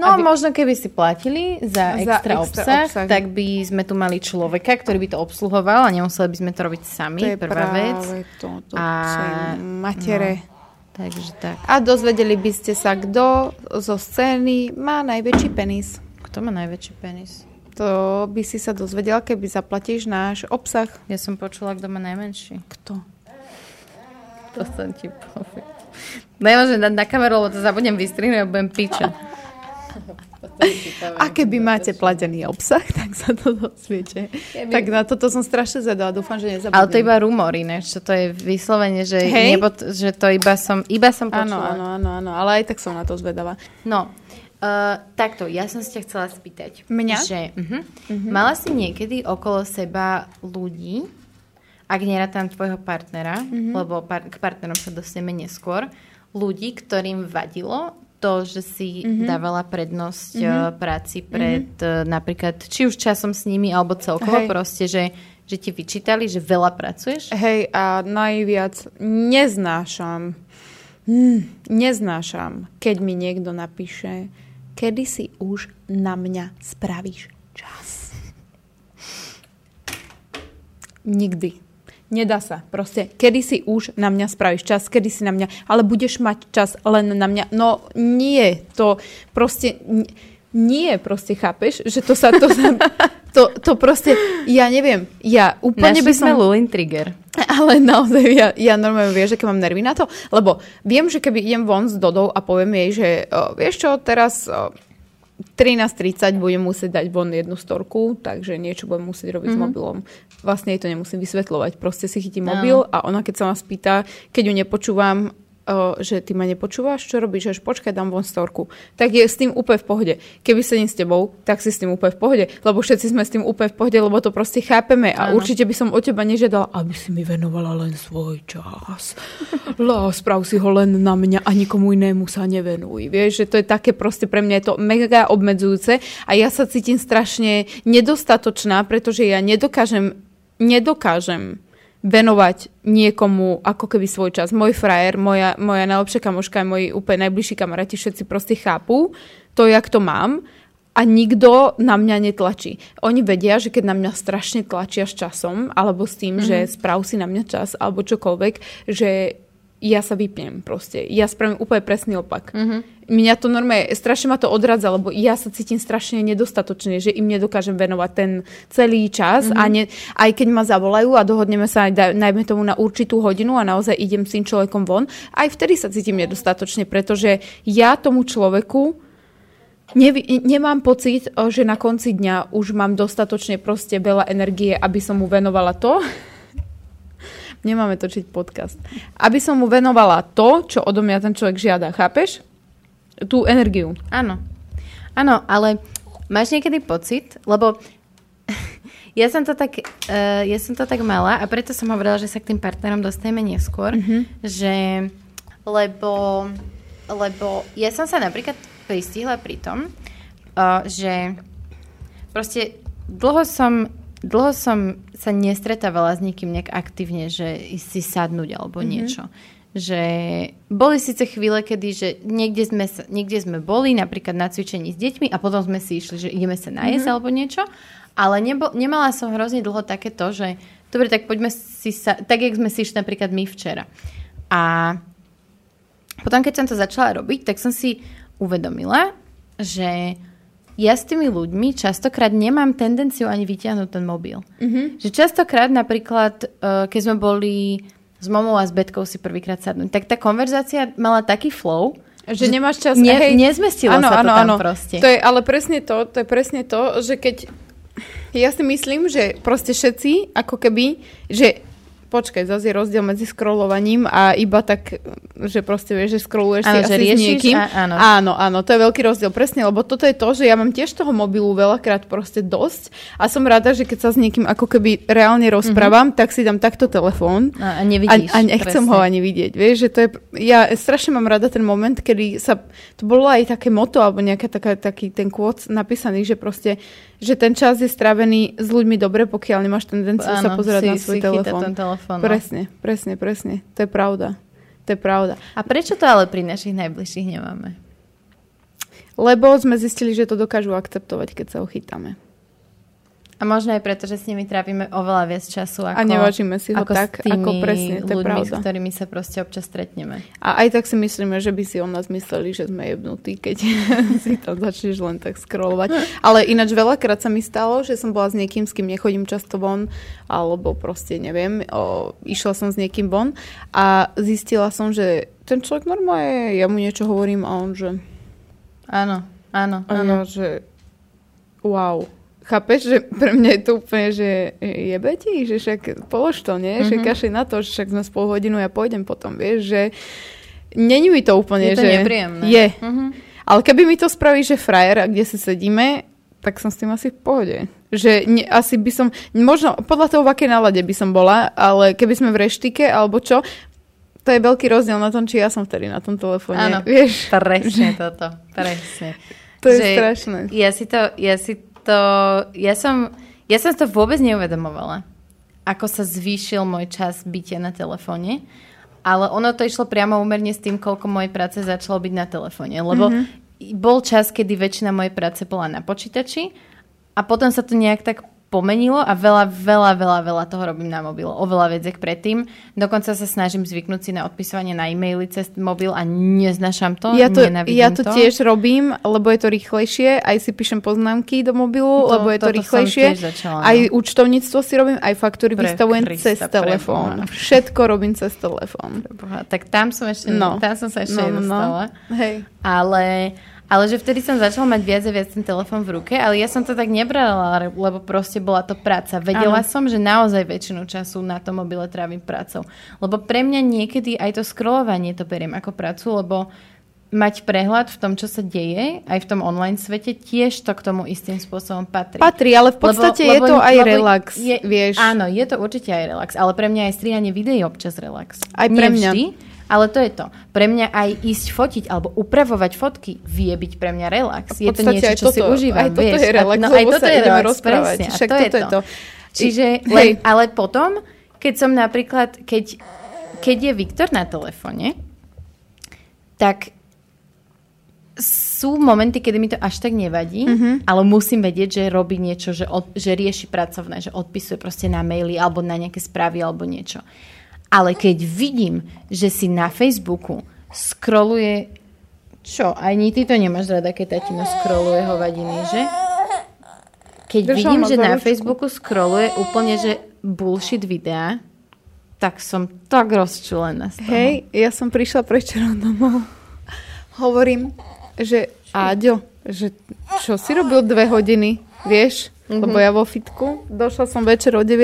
No aby... možno keby si platili za, za extra, extra obsah, obsah, tak by sme tu mali človeka, ktorý by to obsluhoval a nemuseli by sme to robiť sami, to je prvá vec. To, to a matere. No, takže tak. A dozvedeli by ste sa, kto zo scény má najväčší penis. Kto má najväčší penis? To by si sa dozvedela, keby zaplatíš náš obsah. Ja som počula, kto má najmenší. Kto? To som ti povedal. Nemôžem dať na kameru, lebo to zabudnem vystrihnúť a budem piča. A keby máte platený obsah, tak sa to dozviete. Keby... Tak na toto som strašne zvedala, dúfam, že nezabudnem. Ale to iba rumor iné, čo to je vyslovene, že, hey? nebo, že to iba som, iba som počula. Áno, áno, áno, áno, ale aj tak som na to zvedala. No, Uh, takto, ja som si ťa chcela spýtať. Mňa? Že, uh-huh, uh-huh. Mala si niekedy okolo seba ľudí, ak nerátam tvojho partnera, uh-huh. lebo par- k partnerom sa dostaneme neskôr, ľudí, ktorým vadilo, to, že si mm-hmm. dávala prednosť mm-hmm. práci pred mm-hmm. napríklad, či už časom s nimi, alebo celkovo Hej. proste, že, že ti vyčítali, že veľa pracuješ? Hej, a najviac neznášam hm, neznášam, keď mi niekto napíše, kedy si už na mňa spravíš čas. Nikdy. Nedá sa. Proste, kedy si už na mňa spravíš čas, kedy si na mňa, ale budeš mať čas len na mňa. No nie, to proste nie, proste chápeš, že to sa, to sa, to, to proste, ja neviem, ja úplne Našli by som... sme Lulin trigger. Ale naozaj, ja, ja normálne vieš, že keď mám nervy na to, lebo viem, že keby idem von s Dodou a poviem jej, že o, vieš čo, teraz o, 13.30 budem musieť dať von jednu storku, takže niečo budem musieť robiť mm-hmm. s mhm. mobilom. Vlastne jej to nemusím vysvetľovať. Proste si chytím mobil a ona keď sa ma spýta, keď ju nepočúvam že ty ma nepočúvaš, čo robíš, že počkaj, dám von storku. Tak je s tým úplne v pohode. Keby sedím s tebou, tak si s tým úplne v pohode, lebo všetci sme s tým úplne v pohode, lebo to proste chápeme a ano. určite by som od teba nežiadala, aby si mi venovala len svoj čas. Lá, sprav si ho len na mňa a nikomu inému sa nevenuj. Vieš, že to je také proste pre mňa je to mega obmedzujúce a ja sa cítim strašne nedostatočná, pretože ja nedokážem nedokážem venovať niekomu ako keby svoj čas. Môj frajer, moja, moja najlepšia kamoška, moji úplne najbližší kamaráti, všetci proste chápu to, jak to mám a nikto na mňa netlačí. Oni vedia, že keď na mňa strašne tlačia s časom, alebo s tým, mm-hmm. že sprav si na mňa čas, alebo čokoľvek, že ja sa vypnem proste. Ja spravím úplne presný opak. Mm-hmm. Mňa to normálne, strašne ma to odradza, lebo ja sa cítim strašne nedostatočne, že im nedokážem venovať ten celý čas mm-hmm. a ne, aj keď ma zavolajú a dohodneme sa aj najmä tomu na určitú hodinu a naozaj idem s tým človekom von, aj vtedy sa cítim nedostatočne, pretože ja tomu človeku Nevi, nemám pocit, že na konci dňa už mám dostatočne proste veľa energie, aby som mu venovala to, nemáme točiť podcast. Aby som mu venovala to, čo odo mňa ten človek žiada. Chápeš? Tú energiu. Áno. Áno, ale máš niekedy pocit, lebo ja som to tak, uh, ja som to tak mala a preto som hovorila, že sa k tým partnerom dostaneme neskôr, mm-hmm. že lebo, lebo ja som sa napríklad pristihla pri tom, uh, že proste dlho som dlho som sa nestretávala s nikým nejak aktívne, že si sadnúť alebo mm-hmm. niečo. Že boli síce chvíle, kedy že niekde sme, niekde sme boli, napríklad na cvičení s deťmi a potom sme si išli, že ideme sa najesť mm-hmm. alebo niečo, ale nebo, nemala som hrozne dlho takéto, že dobre, tak poďme si sa, tak jak sme si išli napríklad my včera. A potom, keď som to začala robiť, tak som si uvedomila, že ja s tými ľuďmi častokrát nemám tendenciu ani vyťahnuť ten mobil. Mm-hmm. Že častokrát napríklad, uh, keď sme boli s momou a s Betkou si prvýkrát sadnúť, tak tá konverzácia mala taký flow, že, že nemáš čas. Ne, hej, nezmestilo ano, sa to ano, tam proste. To je ale presne to, to je presne to, že keď ja si myslím, že proste všetci, ako keby, že počkaj, zase je rozdiel medzi scrollovaním a iba tak, že proste vieš, že scrolluješ si že asi riešiš, s niekým. A, áno. áno, áno, to je veľký rozdiel, presne, lebo toto je to, že ja mám tiež toho mobilu veľakrát proste dosť a som rada, že keď sa s niekým ako keby reálne rozprávam, mm-hmm. tak si dám takto telefón a, a nevidíš. A, a nechcem presne. ho ani vidieť, vieš, že to je, ja strašne mám rada ten moment, kedy sa, to bolo aj také moto, alebo nejaká taká, taký ten quote napísaný, že proste že ten čas je strávený s ľuďmi dobre, pokiaľ nemáš tendenciu Áno, sa pozerať si, na svoj telefón. telefón. No. Presne, presne, presne. To je pravda. To je pravda. A prečo to ale pri našich najbližších nemáme? Lebo sme zistili, že to dokážu akceptovať, keď sa ochytáme. A možno aj preto, že s nimi trávime oveľa viac času ako, a nevážime si ho ako tak, ako presne, to ľuďmi, pravda. s ktorými sa proste občas stretneme. A aj tak si myslíme, že by si o nás mysleli, že sme jebnutí, keď si tam začneš len tak scrollovať. Ale ináč veľakrát sa mi stalo, že som bola s niekým, s kým nechodím často von, alebo proste neviem, o, išla som s niekým von a zistila som, že ten človek normálne, ja mu niečo hovorím a on, že... Áno, áno, áno. A ja, že wow, Chápeš, že pre mňa je to úplne, že jebe ti, že však polož to, nie? Mm-hmm. Že kašli na to, že však sme spolu hodinu, ja pôjdem potom, vieš, že není mi to úplne, je to že... nepríjemné. Je. Mm-hmm. Ale keby mi to spraví, že frajer, a kde si sedíme, tak som s tým asi v pohode. Že ne, asi by som, možno podľa toho, v akej nálade by som bola, ale keby sme v reštike alebo čo, to je veľký rozdiel na tom, či ja som vtedy na tom telefóne. Áno, vieš? presne toto, presne. To je že strašné. Ja si to, ja si to, ja som, ja som to vôbec neuvedomovala, ako sa zvýšil môj čas bytia na telefóne. ale ono to išlo priamo úmerne s tým, koľko mojej práce začalo byť na telefóne. Lebo mm-hmm. bol čas, kedy väčšina mojej práce bola na počítači a potom sa to nejak tak pomenilo a veľa, veľa, veľa, veľa toho robím na mobil. Oveľa viac predtým. Dokonca sa snažím zvyknúť si na odpisovanie na e-maily cez mobil a neznašam to. Ja to, ja to, to tiež robím, lebo je to rýchlejšie. Aj si píšem poznámky do mobilu, to, lebo je to rýchlejšie. Začala, no. Aj účtovníctvo si robím, aj faktúry Pre vystavujem Krista, cez telefón. Všetko robím cez telefón. Tak tam som ešte, no. tam som sa ešte no, no, no. nedostala. No. Hej. Ale ale že vtedy som začala mať viac a viac ten telefon v ruke, ale ja som to tak nebrala, lebo proste bola to práca. Vedela ano. som, že naozaj väčšinu času na tom mobile trávim prácou. Lebo pre mňa niekedy aj to scrollovanie to beriem ako prácu, lebo mať prehľad v tom, čo sa deje, aj v tom online svete, tiež to k tomu istým spôsobom patrí. Patrí, ale v podstate lebo, je lebo, to aj lebo relax, je, vieš. Áno, je to určite aj relax, ale pre mňa aj strihanie videí občas relax. Aj pre mňa. Vždy, ale to je to. Pre mňa aj ísť fotiť alebo upravovať fotky vie byť pre mňa relax. Je to niečo, čo toto, si užívam. Aj toto vieš. je relax, no, aj toto je relax, presne. Však to je to. To. Čiže, len, ale potom, keď som napríklad, keď, keď je Viktor na telefóne, tak sú momenty, kedy mi to až tak nevadí, mm-hmm. ale musím vedieť, že robí niečo, že, od, že rieši pracovné, že odpisuje proste na maily alebo na nejaké správy alebo niečo. Ale keď vidím, že si na Facebooku scrolluje... Čo? Ani ty to nemáš rada, keď tatino scrolluje hovadiny, že? Keď Držal vidím, že na Facebooku scrolluje úplne, že bullshit videá, tak som tak rozčulená z toho. Hej, ja som prišla prečera domov. Hovorím, že Áďo, že čo si robil dve hodiny, vieš? Mm-hmm. Lebo ja vo fitku, došla som večer o 9.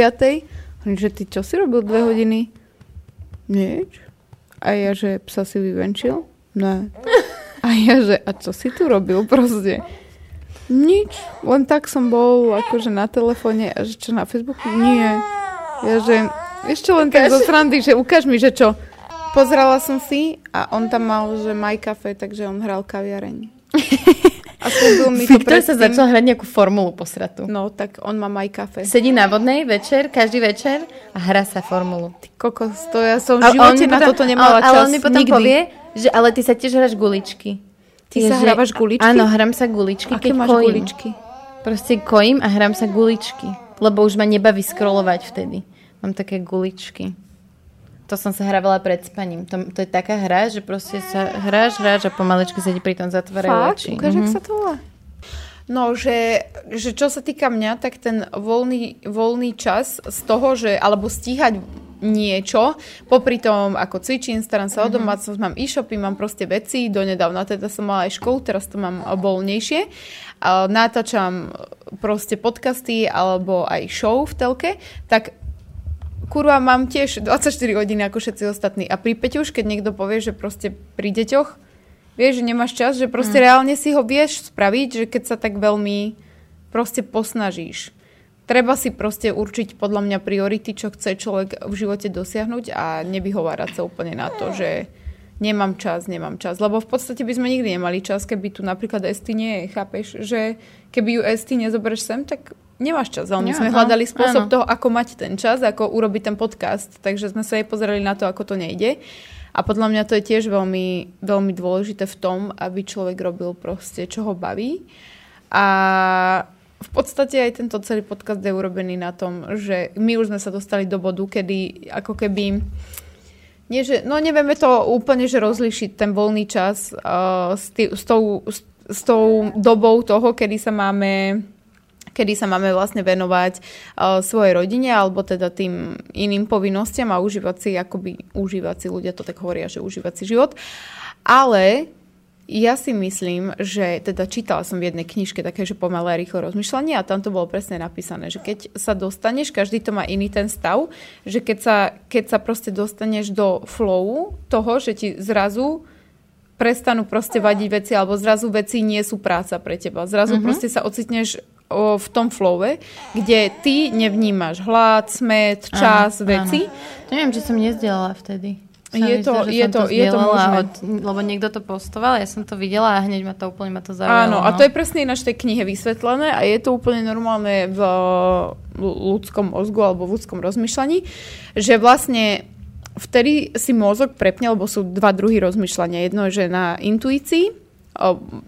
Hovorím, že ty čo si robil dve hodiny? Nič. A ja, že psa si vyvenčil? Ne. A ja, že a čo si tu robil proste? Nič. Len tak som bol akože na telefóne a že čo na Facebooku? Nie. Ja, že ešte len tak zo srandy, že ukáž mi, že čo. Pozrala som si a on tam mal, že My Cafe, takže on hral kaviareň. A mi Viktor to sa začal hrať nejakú formulu posratu. No, tak on má aj kafe. Sedí na vodnej večer, každý večer a hrá sa formulu. Ty kokos, to ja som v živote na potom, toto nemala čas. Ale on mi potom nikdy. povie, že ale ty sa tiež hráš guličky. Ty je, sa že, hrávaš guličky? Áno, hram sa guličky, Aké keď máš kojím. guličky? Proste kojím a hram sa guličky. Lebo už ma nebaví scrollovať vtedy. Mám také guličky. To som sa hrávala pred spaním. To, to je taká hra, že proste sa hráš, hráš a pomaličky sa ti pri tom zatvárajú oči. Ukáž, mm-hmm. sa to volá? No, že, že čo sa týka mňa, tak ten voľný, voľný čas z toho, že, alebo stíhať niečo, popri tom, ako cvičím, starám sa mm-hmm. o mhm. domácnosť, mám e-shopy, mám proste veci, donedávna teda som mala aj školu, teraz to mám voľnejšie. Natáčam proste podcasty alebo aj show v telke, tak kurva, mám tiež 24 hodiny ako všetci ostatní. A pri Peťuš, keď niekto povie, že proste pri deťoch, vieš, že nemáš čas, že proste mm. reálne si ho vieš spraviť, že keď sa tak veľmi proste posnažíš. Treba si proste určiť podľa mňa priority, čo chce človek v živote dosiahnuť a nevyhovárať sa úplne na to, že nemám čas, nemám čas. Lebo v podstate by sme nikdy nemali čas, keby tu napríklad Esty nie je, chápeš? Že keby ju Esty nezoberieš sem, tak nemáš čas, ale my ja, sme hľadali spôsob áno. toho, ako mať ten čas, ako urobiť ten podcast, takže sme sa aj pozerali na to, ako to nejde. A podľa mňa to je tiež veľmi, veľmi dôležité v tom, aby človek robil proste, čo ho baví. A v podstate aj tento celý podcast je urobený na tom, že my už sme sa dostali do bodu, kedy ako keby nie, že, no nevieme to úplne, že rozlišiť ten voľný čas uh, s, tý, s, tou, s, s tou dobou toho, kedy sa máme kedy sa máme vlastne venovať uh, svojej rodine alebo teda tým iným povinnostiam a užívať si, akoby užívať si, ľudia to tak hovoria, že užívať si život. Ale ja si myslím, že teda čítala som v jednej knižke také, že pomalé rýchlo rozmýšľanie a tam to bolo presne napísané, že keď sa dostaneš, každý to má iný ten stav, že keď sa, keď sa proste dostaneš do flowu toho, že ti zrazu prestanú proste vadiť veci, alebo zrazu veci nie sú práca pre teba. Zrazu mm-hmm. proste sa ocitneš o, v tom flowe, kde ty nevnímaš hlad, smet, čas, áno, veci. Áno. To neviem, či som nezdielala vtedy. je to, je to, to, je to možné. Od, lebo niekto to postoval, ja som to videla a hneď ma to úplne ma to zaujalo. Áno, a no. to je presne ináč tej knihe vysvetlené a je to úplne normálne v ľudskom mozgu alebo v ľudskom rozmýšľaní, že vlastne vtedy si mozog prepne, lebo sú dva druhy rozmýšľania. Jedno je, že na intuícii,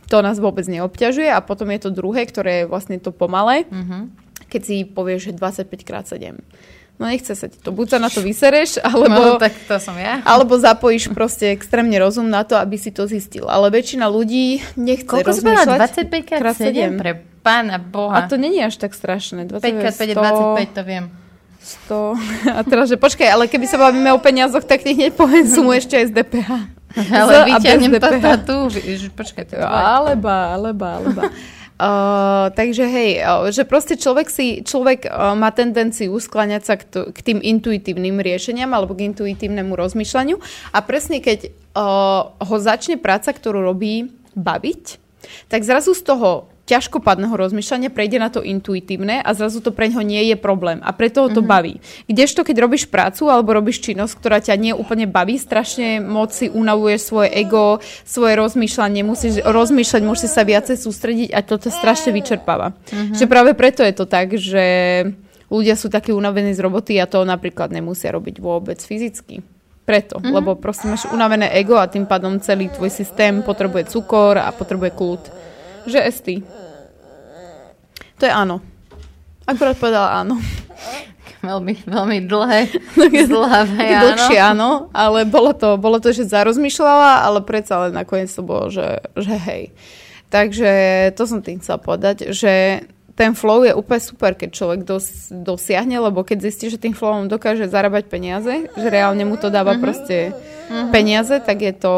to nás vôbec neobťažuje a potom je to druhé, ktoré je vlastne to pomalé, uh-huh. keď si povieš, že 25 krát 7 no nechce sa ti to. Buď sa na to vysereš, alebo, no, tak to som ja. alebo zapojíš proste extrémne rozum na to, aby si to zistil. Ale väčšina ľudí nechce Koľko rozmýšľať. 25 krát 7? 7? Pre pána Boha. A to není až tak strašné. 5 krát 5 je 25, to viem. 100. A teraz, že počkaj, ale keby sa bavíme o peniazoch, tak ti hneď poviem sumu ešte aj z DPH. Ale vyťahnem to tu. Počkaj, to Alebo, alebo, alebo. Uh, takže hej, uh, že proste človek si, človek uh, má tendenciu skláňať sa k, to, k tým intuitívnym riešeniam alebo k intuitívnemu rozmýšľaniu a presne keď uh, ho začne práca, ktorú robí, baviť, tak zrazu z toho ťažkopadného rozmýšľania prejde na to intuitívne a zrazu to pre ňo nie je problém a preto ho to mm-hmm. baví. Kdežto, keď robíš prácu alebo robíš činnosť, ktorá ťa nie úplne baví, strašne moc si unavuješ svoje ego, svoje rozmýšľanie, musíš rozmýšľať, musíš sa viacej sústrediť a to ťa strašne vyčerpáva. Mm-hmm. Že práve preto je to tak, že ľudia sú takí unavení z roboty a to napríklad nemusia robiť vôbec fyzicky. Preto, mm-hmm. lebo proste máš unavené ego a tým pádom celý tvoj systém potrebuje cukor a potrebuje kľud. Že esty. To je áno. Akurát povedala áno. Veľmi, veľmi dlhé, zdlhavé áno. Dlhšie áno, ale bolo to, bolo to, že zarozmýšľala, ale predsa len nakoniec to bolo, že, že hej. Takže to som tým chcela povedať, že ten flow je úplne super, keď človek dos, dosiahne, lebo keď zistí, že tým flowom dokáže zarábať peniaze, že reálne mu to dáva mm-hmm. proste mm-hmm. peniaze, tak je to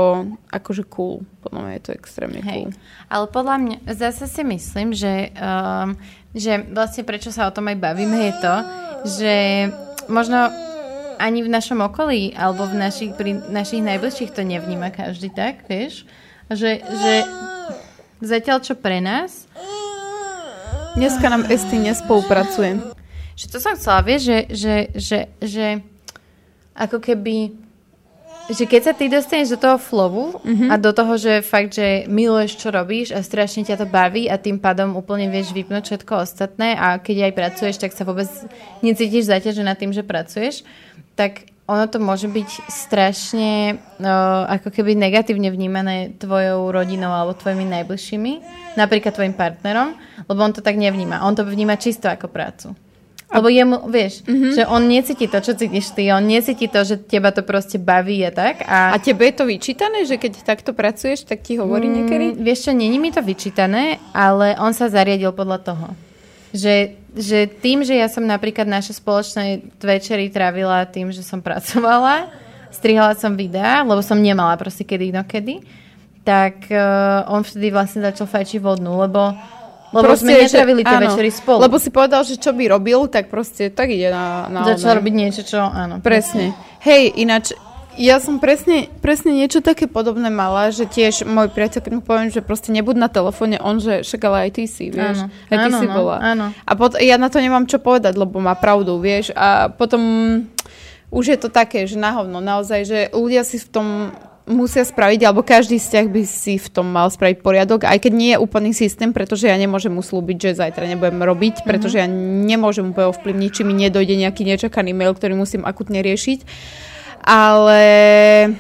akože cool. Podľa mňa je to extrémne Hej. cool. Ale podľa mňa, zase si myslím, že, um, že vlastne prečo sa o tom aj bavíme je to, že možno ani v našom okolí alebo v našich, pri našich najbližších to nevníma každý tak, vieš? Že, že zatiaľ čo pre nás Dneska nám Esty nespolupracuje. Že to som chcela, vieš, že, že, že, že ako keby že keď sa ty dostaneš do toho flowu mm-hmm. a do toho, že fakt, že miluješ, čo robíš a strašne ťa to baví a tým pádom úplne vieš vypnúť všetko ostatné a keď aj pracuješ, tak sa vôbec necítiš zaťažená tým, že pracuješ, tak ono to môže byť strašne no, ako keby negatívne vnímané tvojou rodinou alebo tvojimi najbližšími, napríklad tvojim partnerom, lebo on to tak nevníma. On to vníma čisto ako prácu. Lebo jemu, vieš, mm-hmm. že on necíti to, čo cítiš ty, on necíti to, že teba to proste baví a tak. A, a tebe je to vyčítané, že keď takto pracuješ, tak ti hovorí mm, niekedy? Vieš čo, není mi to vyčítané, ale on sa zariadil podľa toho. Že, že tým, že ja som napríklad naše spoločné večery trávila tým, že som pracovala, strihala som videá, lebo som nemala proste kedy inokedy, tak uh, on vtedy vlastne začal fajčiť vodnú, lebo lebo proste, sme netravili tie áno, večery spolu. Lebo si povedal, že čo by robil, tak proste tak ide na... na Začal robiť niečo, čo... Áno. Presne. Hej, ináč, ja som presne, presne niečo také podobné mala, že tiež môj priateľ, keď mu poviem, že proste nebud na telefóne, on, že však ale aj ty si, vieš. Áno, aj ty áno, si no, bola. Áno. A pot- ja na to nemám čo povedať, lebo má pravdu, vieš. A potom už je to také, že nahovno, naozaj, že ľudia si v tom musia spraviť, alebo každý vzťah by si v tom mal spraviť poriadok, aj keď nie je úplný systém, pretože ja nemôžem mu slúbiť, že zajtra nebudem robiť, mm-hmm. pretože ja nemôžem úplne ovplyvniť, či mi nedojde nejaký nečakaný mail, ktorý musím akutne riešiť. Ale...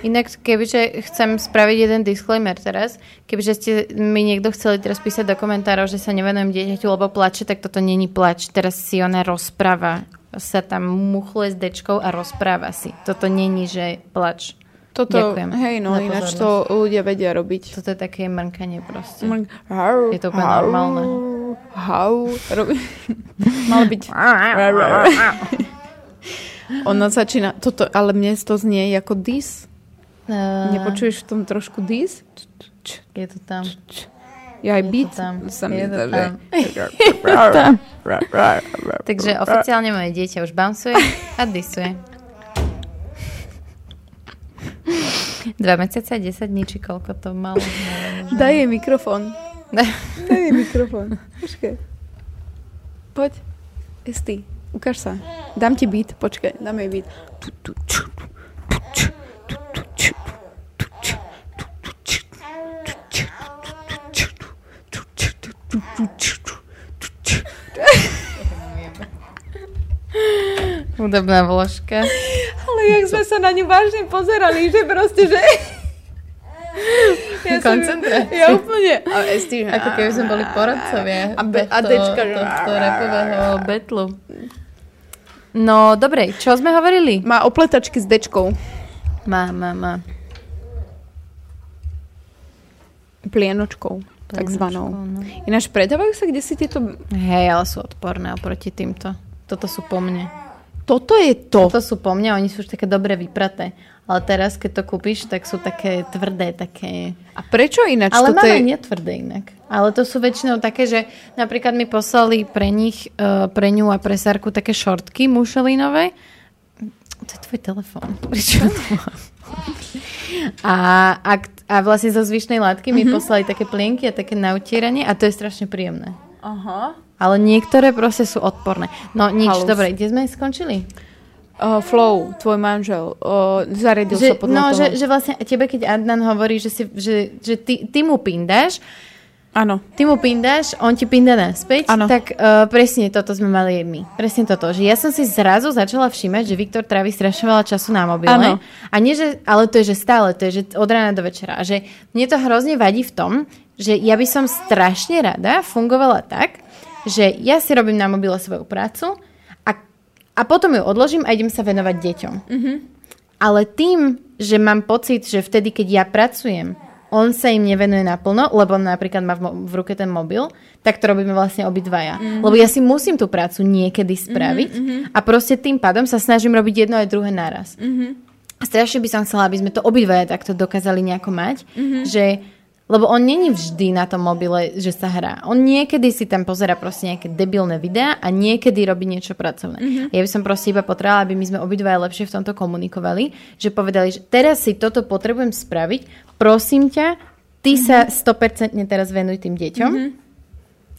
Inak, kebyže chcem spraviť jeden disclaimer teraz, kebyže ste mi niekto chceli teraz písať do komentárov, že sa nevenujem dieťaťu, lebo plače, tak toto není plač. Teraz si ona rozpráva sa tam muchluje s dečkou a rozpráva si. Toto není, že plač. Toto, Ďakujem hej, no ináč to ľudia vedia robiť. Toto je také mrnkanie proste. Mrk, je to úplne hau, normálne. Hau, robi... Mal byť... Ona začína, toto, ale mne to znie ako dis. Uh, Nepočuješ v tom trošku dis? Je to tam. Ja aj byt sa mi zdá, že... Takže oficiálne moje dieťa už bouncuje a disuje. Dva mesiace a 10 dní, či koľko to malo. Daj jej mikrofón. Daj jej mikrofón. Počkaj. Poď. Esty, ukáž sa. Dám ti beat, počkaj, dám jej beat. Hudobná vložka. Ale jak sme sa na ňu vážne pozerali, že proste, že... Ja Koncentrácia. Ja úplne. A esti, Ako keby sme boli poradcovia. A, be, a dečka, že... To, repového betlu. No, dobre, čo sme hovorili? Má opletačky s dečkou. Má, má, má. Plienočkou, takzvanou. No. Ináč predávajú sa kde si tieto... Hej, ale sú odporné oproti týmto. Toto sú po mne. Toto je to. Toto sú po mne, oni sú už také dobre vypraté. Ale teraz, keď to kúpiš, tak sú také tvrdé, také... A prečo ináč? Ale toto máme je... netvrdé inak. Ale to sú väčšinou také, že napríklad mi poslali pre nich, uh, pre ňu a pre Sarku také šortky mušelinové. To je tvoj telefón. Prečo to mám? A, a, a vlastne zo zvyšnej látky mi mm-hmm. poslali také plienky a také nautieranie a to je strašne príjemné. Aha. Ale niektoré proste sú odporné. No nič, Halus. dobre, kde sme skončili? Uh, Flow, tvoj manžel, uh, zariadil že, sa podľa no, toho. Že, že vlastne tebe, keď Adnan hovorí, že, si, že, že ty, ty mu pindáš, Áno. Ty mu pindáš, on ti pinda naspäť, ano. tak uh, presne toto sme mali my. Presne toto, že ja som si zrazu začala všímať, že Viktor trávi strašne veľa času na mobile. Ano. A nie, že, ale to je, že stále, to je, že od rána do večera. A že mne to hrozne vadí v tom, že ja by som strašne rada fungovala tak, že ja si robím na mobile svoju prácu a, potom ju odložím a idem sa venovať deťom. Mm-hmm. Ale tým, že mám pocit, že vtedy, keď ja pracujem, on sa im nevenuje naplno, lebo napríklad má v, v ruke ten mobil, tak to robíme vlastne obidvaja. Mm-hmm. Lebo ja si musím tú prácu niekedy spraviť mm-hmm. a proste tým pádom sa snažím robiť jedno aj druhé naraz. Mm-hmm. A strašne by som chcela, aby sme to obidvaja takto dokázali nejako mať, mm-hmm. že lebo on není vždy na tom mobile, že sa hrá. On niekedy si tam pozera proste nejaké debilné videá a niekedy robí niečo pracovné. Mm-hmm. Ja by som proste iba potrebovala, aby my sme obidvaja lepšie v tomto komunikovali, že povedali, že teraz si toto potrebujem spraviť, prosím ťa, ty mm-hmm. sa 100% teraz venuj tým deťom. Mm-hmm.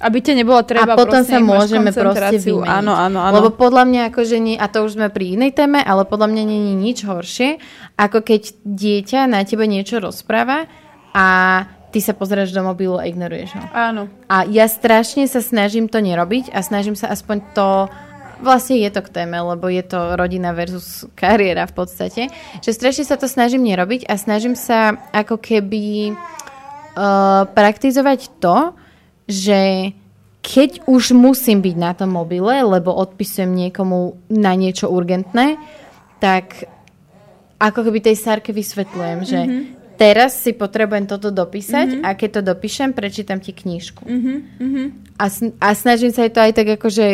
Aby te nebolo treba A potom sa môžeme proste vymeniť. Áno, áno, áno. Lebo podľa mňa akože nie, a to už sme pri inej téme, ale podľa mňa nie je nič horšie, ako keď dieťa na tebe niečo rozpráva a ty sa pozrieš do mobilu a ignoruješ ho. Áno. A ja strašne sa snažím to nerobiť a snažím sa aspoň to vlastne je to k téme, lebo je to rodina versus kariéra v podstate, že strašne sa to snažím nerobiť a snažím sa ako keby uh, praktizovať to, že keď už musím byť na tom mobile, lebo odpisujem niekomu na niečo urgentné, tak ako keby tej Sarke vysvetľujem, že mm-hmm teraz si potrebujem toto dopísať mm-hmm. a keď to dopíšem, prečítam ti knižku. Mm-hmm. A, a snažím sa aj to aj tak ako, že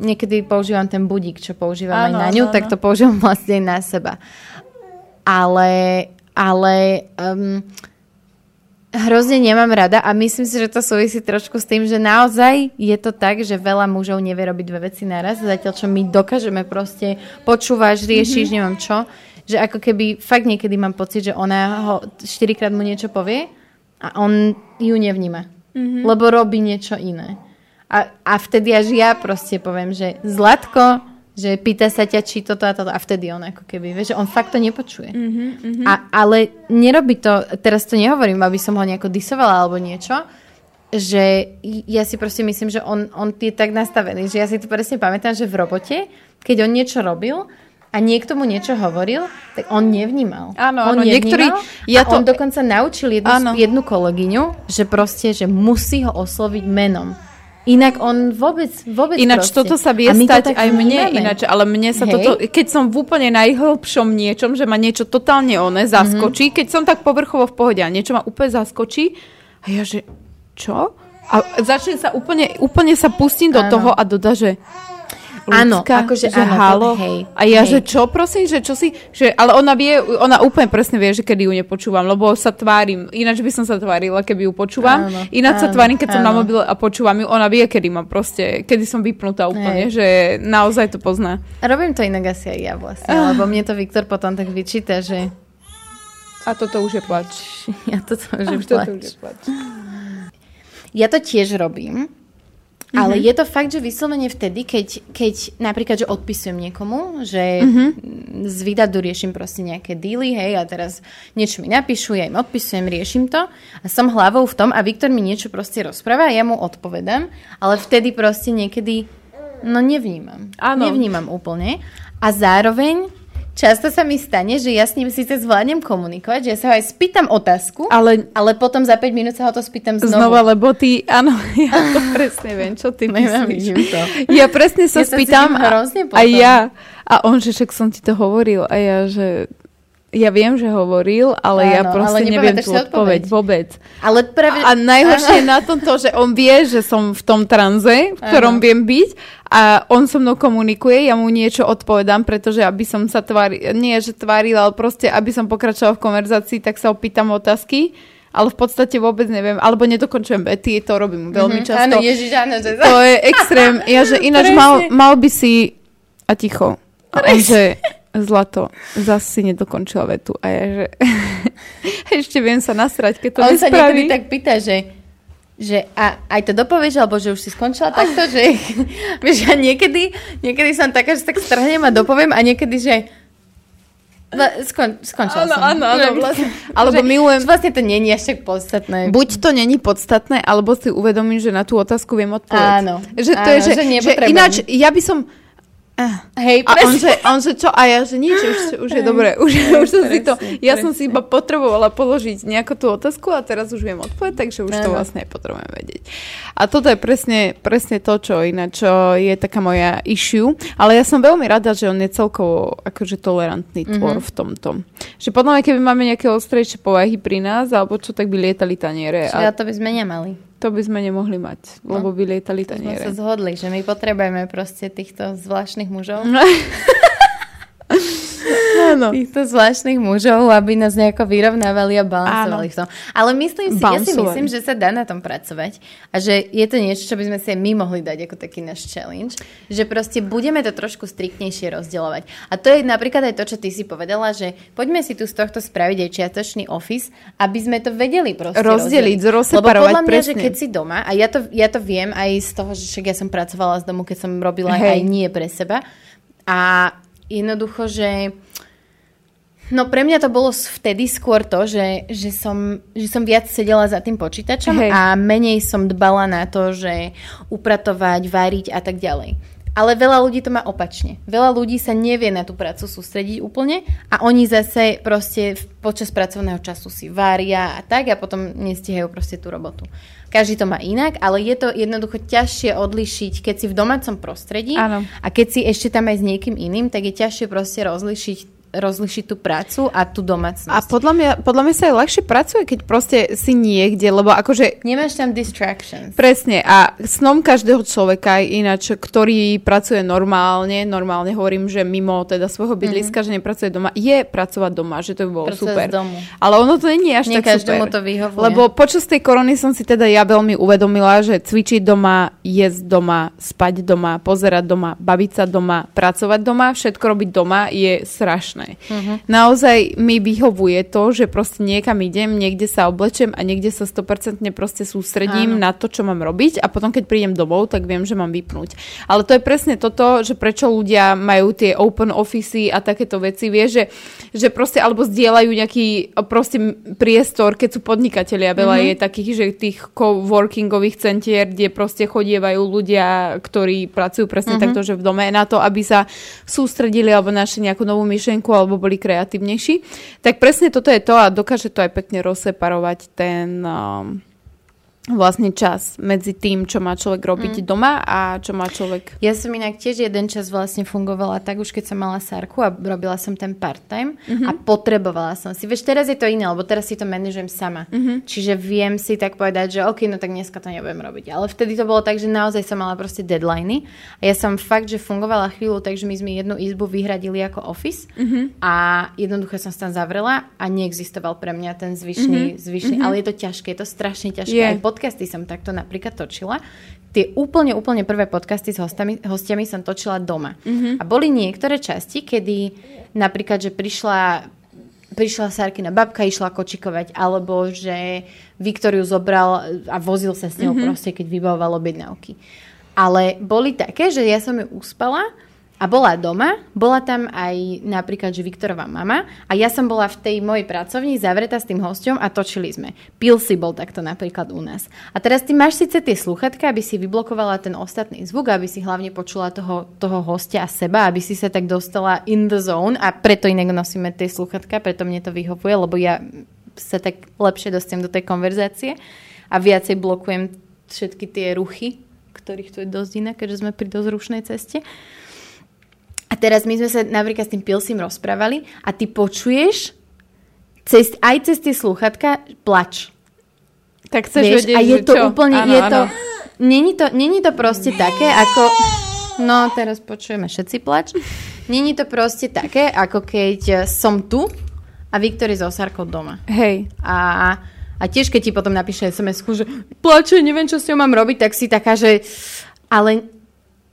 niekedy používam ten budík, čo používam áno, aj na ňu, áno, tak to používam vlastne aj na seba. Ale, ale um, hrozne nemám rada a myslím si, že to súvisí trošku s tým, že naozaj je to tak, že veľa mužov nevie robiť dve veci naraz, zatiaľ čo my dokážeme proste počúvaš, riešiš, mm-hmm. neviem čo že ako keby fakt niekedy mám pocit, že ona ho štyrikrát mu niečo povie a on ju nevníma. Mm-hmm. Lebo robí niečo iné. A, a vtedy až ja proste poviem, že Zlatko, že pýta sa ťa, či toto a toto. A vtedy on ako keby, vieš, že on fakt to nepočuje. Mm-hmm, A, ale nerobí to, teraz to nehovorím, aby som ho nejako disovala alebo niečo, že ja si proste myslím, že on, on je tak nastavený, že ja si to presne pamätám, že v robote, keď on niečo robil, a niekto mu niečo hovoril, tak on nevnímal. Áno, on áno, niektorí... Ja to... on dokonca naučil jednu, jednu kolegyňu, že proste, že musí ho osloviť menom. Inak on vôbec, vôbec Ináč proste. toto sa vie stať aj mne, ináč, ale mne sa Hej. toto, keď som v úplne najhlbšom niečom, že ma niečo totálne oné zaskočí, mm-hmm. keď som tak povrchovo v pohode a niečo ma úplne zaskočí a ja, že čo? A začne sa úplne, úplne sa pustím do ano. toho a doda, že Áno, akože že áno, halo. hej, a ja, hej. že čo, prosím, že čo si, že, ale ona vie, ona úplne presne vie, že kedy ju nepočúvam, lebo sa tvárim, ináč by som sa tvárila, keby ju počúvam, áno, ináč áno, sa tvárim, keď áno. som na mobile a počúvam ju, ona vie, kedy ma proste, kedy som vypnutá úplne, hej. že naozaj to pozná. A robím to inak asi aj ja vlastne, uh. lebo mne to Viktor potom tak vyčíta, že... A toto už je plač. Ja toto už je plač. Toto už je plač. Ja to tiež robím, Mm-hmm. Ale je to fakt, že vyslovene vtedy, keď, keď napríklad, že odpisujem niekomu, že mm-hmm. z výdadu riešim proste nejaké díly, hej, a teraz niečo mi napíšu, ja im odpisujem, riešim to a som hlavou v tom a Viktor mi niečo proste rozpráva a ja mu odpovedám, ale vtedy proste niekedy, no nevnímam. Áno. Nevnímam úplne. A zároveň často sa mi stane, že ja s ním síce zvládnem komunikovať, že ja sa ho aj spýtam otázku, ale, ale potom za 5 minút sa ho to spýtam znovu. Znova, lebo ty, áno, ja to presne viem, čo ty myslíš. to. Ja presne sa Ja sa spýtam cítim a, a ja. A on, že však som ti to hovoril a ja, že ja viem, že hovoril, ale ja Áno, proste ale neviem tú odpoveď odpoveď. vôbec. Ale práve... A najhoršie je na tom to, že on vie, že som v tom tranze, v ktorom Áno. viem byť a on so mnou komunikuje, ja mu niečo odpovedám, pretože aby som sa tvárila, nie že tvárila, ale proste aby som pokračovala v konverzácii, tak sa opýtam otázky, ale v podstate vôbec neviem, alebo nedokončujem vety, to robím veľmi Mhm, často. Áno, ježiš, áno, že... To je extrém. Ja, že ináč mal, mal by si... A ticho. A on, že zlato, zase si nedokončila vetu. A ja, že ešte viem sa nasrať, keď to On sa niekedy nespraví. tak pýta, že že a, aj to dopovieš, alebo že už si skončila takto, že vieš, ja niekedy, niekedy som taká, že tak strhnem a dopoviem a niekedy, že skon, skončila Áno, som. áno, áno, vlastne. Alebo že, milujem- Vlastne to je až tak podstatné. Buď to není podstatné, alebo si uvedomím, že na tú otázku viem odpovedať. Áno, Že to áno, je, že, že že ináč, ja by som... Hej, A on presne. že, on že čo? A ja že nič, už, už je dobré. Už, už som si to... presne, Ja som si presne. iba potrebovala položiť nejakú tú otázku a teraz už viem odpovedať, takže už to Áno. vlastne nepotrebujem vedieť. A toto je presne, presne to, čo ináč je taká moja issue. Ale ja som veľmi rada, že on je celkovo akože tolerantný tvor v tomto. Že potom aj keby máme nejaké ostrejšie povahy pri nás, alebo čo, tak by lietali taniere. Čiže A to by sme nemali. To by sme nemohli mať, lebo by lietali Sme sa zhodli, že my potrebujeme proste týchto zvláštnych mužov. Áno. týchto zvláštnych mužov, aby nás nejako vyrovnávali a balansovali Áno. v tom. Ale myslím si, ja si Bouncovali. myslím, že sa dá na tom pracovať a že je to niečo, čo by sme si aj my mohli dať ako taký náš challenge, že proste budeme to trošku striktnejšie rozdielovať. A to je napríklad aj to, čo ty si povedala, že poďme si tu z tohto spraviť aj čiastočný office, aby sme to vedeli proste Rozdeliť, Lebo rozseparovať, podľa mňa, že presne. keď si doma, a ja to, ja to viem aj z toho, že však ja som pracovala z domu, keď som robila Hej. aj nie pre seba. A jednoducho, že No pre mňa to bolo vtedy skôr to, že, že, som, že som viac sedela za tým počítačom Hej. a menej som dbala na to, že upratovať, variť a tak ďalej. Ale veľa ľudí to má opačne. Veľa ľudí sa nevie na tú prácu sústrediť úplne a oni zase proste počas pracovného času si varia a tak a potom nestihajú proste tú robotu. Každý to má inak, ale je to jednoducho ťažšie odlišiť, keď si v domácom prostredí Áno. a keď si ešte tam aj s niekým iným, tak je ťažšie proste rozlišiť rozlišiť tú prácu a tú domácnosť. A podľa mňa, podľa mňa sa aj ľahšie pracuje, keď proste si niekde, lebo akože Nemáš tam distractions. Presne a snom každého človeka ináč, ktorý pracuje normálne, normálne hovorím, že mimo teda svojho bydliska, že nepracuje doma, je pracovať doma, že to by bolo Mhm. Pracovať super. domu. Ale ono to nie je až Nie tak super. to vyhovuje. Lebo počas tej korony som si teda ja veľmi uvedomila, že cvičiť doma, jesť doma, spať doma, pozerať doma, baviť sa doma, pracovať doma, všetko robiť doma je strašné. Mhm. Naozaj mi vyhovuje to, že proste niekam idem, niekde sa oblečem a niekde sa 100% proste sústredím Áno. na to, čo mám robiť a potom, keď prídem domov, tak viem, že mám vypnúť. Ale to je presne toto, že prečo ľudia majú tie open office a takéto veci, vieš, že, že proste alebo zdieľajú nejaký proste priestor, keď sú podnikatelia, veľa mm-hmm. je takých, že tých coworkingových centier, kde proste chodievajú ľudia, ktorí pracujú presne mm-hmm. takto, že v dome, na to, aby sa sústredili alebo našli nejakú novú myšlenku alebo boli kreatívnejší. Tak presne toto je to a dokáže to aj pekne rozseparovať ten um, vlastne čas medzi tým, čo má človek robiť mm. doma a čo má človek... Ja som inak tiež jeden čas vlastne fungovala tak, už keď som mala sárku a robila som ten part-time mm-hmm. a potrebovala som si. Vieš, teraz je to iné, lebo teraz si to manažujem sama. Mm-hmm. Čiže viem si tak povedať, že OK, no tak dneska to nebudem robiť. Ale vtedy to bolo tak, že naozaj som mala proste deadliny a ja som fakt, že fungovala chvíľu, takže my sme jednu izbu vyhradili ako office mm-hmm. a jednoducho som sa tam zavrela a neexistoval pre mňa ten zvyšný, mm-hmm. zvyšný ale je to ťažké, je to strašne ťažké. Je. Podcasty som takto napríklad točila. Tie úplne, úplne prvé podcasty s hostami, hostiami som točila doma. Mm-hmm. A boli niektoré časti, kedy napríklad, že prišla prišla Sarkina babka, išla kočikovať, alebo že Viktoriu zobral a vozil sa s ňou mm-hmm. proste, keď vybavoval objednávky. Ale boli také, že ja som ju uspala a bola doma, bola tam aj napríklad, že Viktorová mama a ja som bola v tej mojej pracovni zavretá s tým hosťom a točili sme. Pil si bol takto napríklad u nás. A teraz ty máš síce tie sluchatka, aby si vyblokovala ten ostatný zvuk, aby si hlavne počula toho, toho hostia a seba, aby si sa tak dostala in the zone a preto inak nosíme tie sluchatka, preto mne to vyhovuje, lebo ja sa tak lepšie dostanem do tej konverzácie a viacej blokujem všetky tie ruchy, ktorých tu je dosť iné, keďže sme pri dosť rušnej ceste. A teraz my sme sa napríklad s tým Pilsim rozprávali a ty počuješ cez, aj cez tie slúchatka plač. Tak chceš Vieš, vedieť, a je to čo? úplne, ano, je ano. to, není to, není to proste také, ako, no teraz počujeme všetci plač, není to proste také, ako keď som tu a Viktor je so Sarkou doma. Hej. A, a tiež, keď ti potom napíše sms že plače, neviem, čo s ňou mám robiť, tak si taká, že ale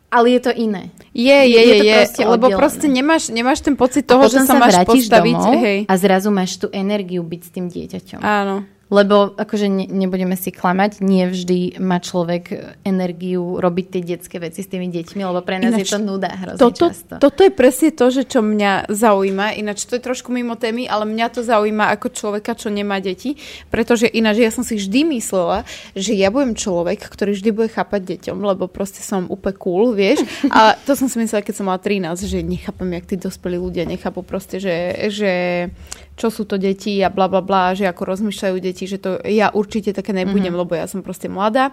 ale je to iné. Je, je, je, je, je proste lebo oddelené. proste nemáš, nemáš ten pocit toho, že sa, sa máš postaviť. Domov hej. A zrazu máš tú energiu byť s tým dieťaťom. Áno. Lebo akože ne, nebudeme si klamať, nie vždy má človek energiu robiť tie detské veci s tými deťmi, lebo pre nás ináč, je to nuda hrozne toto, často. Toto je presne to, že čo mňa zaujíma, ináč to je trošku mimo témy, ale mňa to zaujíma ako človeka, čo nemá deti, pretože ináč ja som si vždy myslela, že ja budem človek, ktorý vždy bude chápať deťom, lebo proste som úplne cool, vieš. A to som si myslela, keď som mala 13, že nechápem, jak tí dospelí ľudia nechápu proste, že, že čo sú to deti a bla bla bla, že ako rozmýšľajú deti, že to ja určite také nebudem, mm-hmm. lebo ja som proste mladá.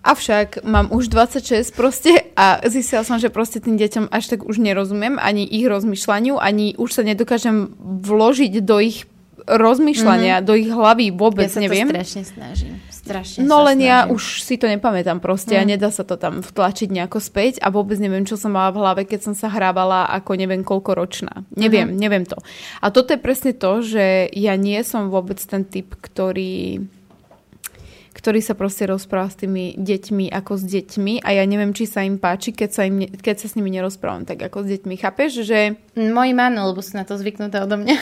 Avšak mám už 26 proste a zistila som, že proste tým deťom až tak už nerozumiem, ani ich rozmýšľaniu, ani už sa nedokážem vložiť do ich rozmýšľania, mm-hmm. do ich hlavy vôbec ja sa neviem. to strašne snažím. Strašne no len ja už si to nepamätám proste mm. a nedá sa to tam vtlačiť nejako späť a vôbec neviem, čo som mala v hlave, keď som sa hrávala ako neviem koľko ročná. Neviem, mm. neviem to. A toto je presne to, že ja nie som vôbec ten typ, ktorý ktorý sa proste rozpráva s tými deťmi ako s deťmi a ja neviem, či sa im páči, keď sa, im, keď sa s nimi nerozprávam tak ako s deťmi. Chápeš, že... Moji áno, lebo sú na to zvyknuté odo mňa.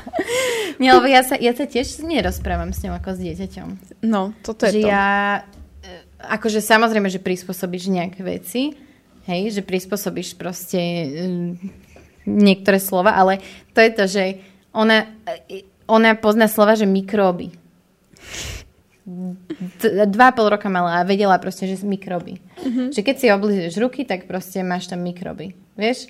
Nie, lebo ja sa, ja sa tiež nerozprávam s ňou ako s dieťaťom. No, toto je že to. ja, e, akože samozrejme, že prispôsobíš nejaké veci, hej, že prispôsobíš proste um, niektoré slova, ale to je to, že ona, e, ona pozná slova, že mikróby dva pol roka mala a vedela proste, že mikroby. Mm-hmm. Že keď si oblízeš ruky, tak proste máš tam mikroby. Vieš?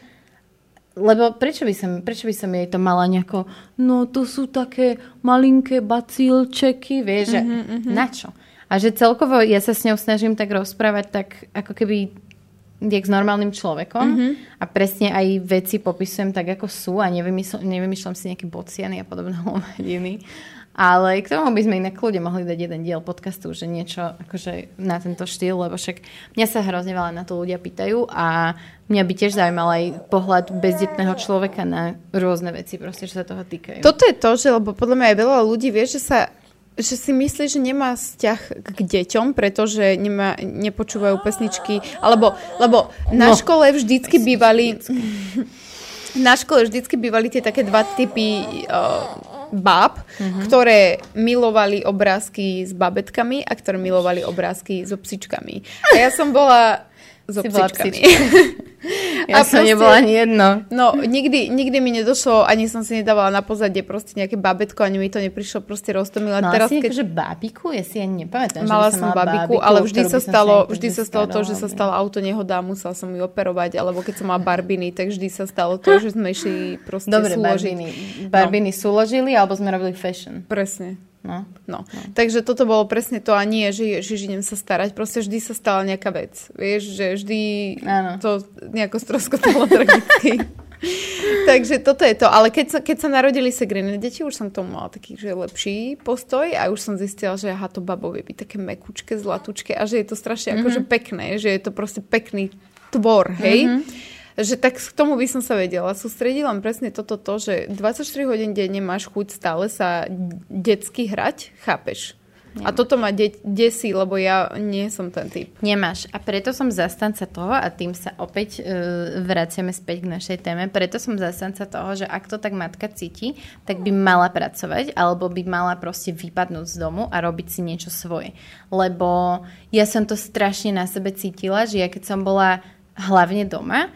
Lebo prečo by, som, prečo by som jej to mala nejako, no to sú také malinké bacílčeky, vieš, mm-hmm, že mm-hmm. na čo? A že celkovo ja sa s ňou snažím tak rozprávať tak ako keby jak s normálnym človekom mm-hmm. a presne aj veci popisujem tak, ako sú a nevymýšľam si nejaké bociany a podobné hovadiny. Ale k tomu by sme inak kľude mohli dať jeden diel podcastu, že niečo akože na tento štýl, lebo však mňa sa hrozne veľa na to ľudia pýtajú a mňa by tiež zaujímal aj pohľad bezdetného človeka na rôzne veci, proste, čo sa toho týkajú. Toto je to, že lebo podľa mňa aj veľa ľudí vie, že sa že si myslí, že nemá vzťah k deťom, pretože nemá, nepočúvajú pesničky, alebo lebo na no. škole vždycky bývali na škole vždycky bývali tie také dva typy uh, báb, uh-huh. ktoré milovali obrázky s babetkami a ktoré milovali obrázky so psičkami. A ja som bola so si psičkami. ja a som proste, nebola ani jedno. No, nikdy, nikdy mi nedošlo, ani som si nedávala na pozadie proste nejaké babetko, ani mi to neprišlo proste roztomilé. Mala teraz, si keď... akože bábiku? Ja si ani nepamätám, Mala že som babiku, ale vždy sa stalo, vždy sa stalo to, že sa stalo auto nehoda musela som ju operovať, alebo keď som mala barbiny, tak vždy sa stalo to, že sme išli proste Dobre, súložiť. barbiny. Barbiny no. súložili, alebo sme robili fashion. Presne. No. No. no. Takže toto bolo presne to a nie, že ježiš, idem sa starať. Proste vždy sa stala nejaká vec. Vieš, že vždy ano. to nejako stroskotalo tragicky. Takže toto je to. Ale keď sa, keď sa narodili Segriny deti, už som k tomu mala taký že lepší postoj a už som zistila, že aha, to babo vie byť také mekučké, zlatúčke a že je to strašne mm-hmm. akože pekné, že je to proste pekný tvor, hej. Mm-hmm že tak k tomu by som sa vedela sústrediť, len presne toto to, že 24 hodín denne máš chuť stále sa detsky hrať, chápeš? Nemám. A toto ma de- desí, lebo ja nie som ten typ. Nemáš. A preto som zastanca toho, a tým sa opäť uh, vraciame späť k našej téme, preto som zastanca toho, že ak to tak matka cíti, tak by mala pracovať, alebo by mala proste vypadnúť z domu a robiť si niečo svoje. Lebo ja som to strašne na sebe cítila, že ja keď som bola hlavne doma,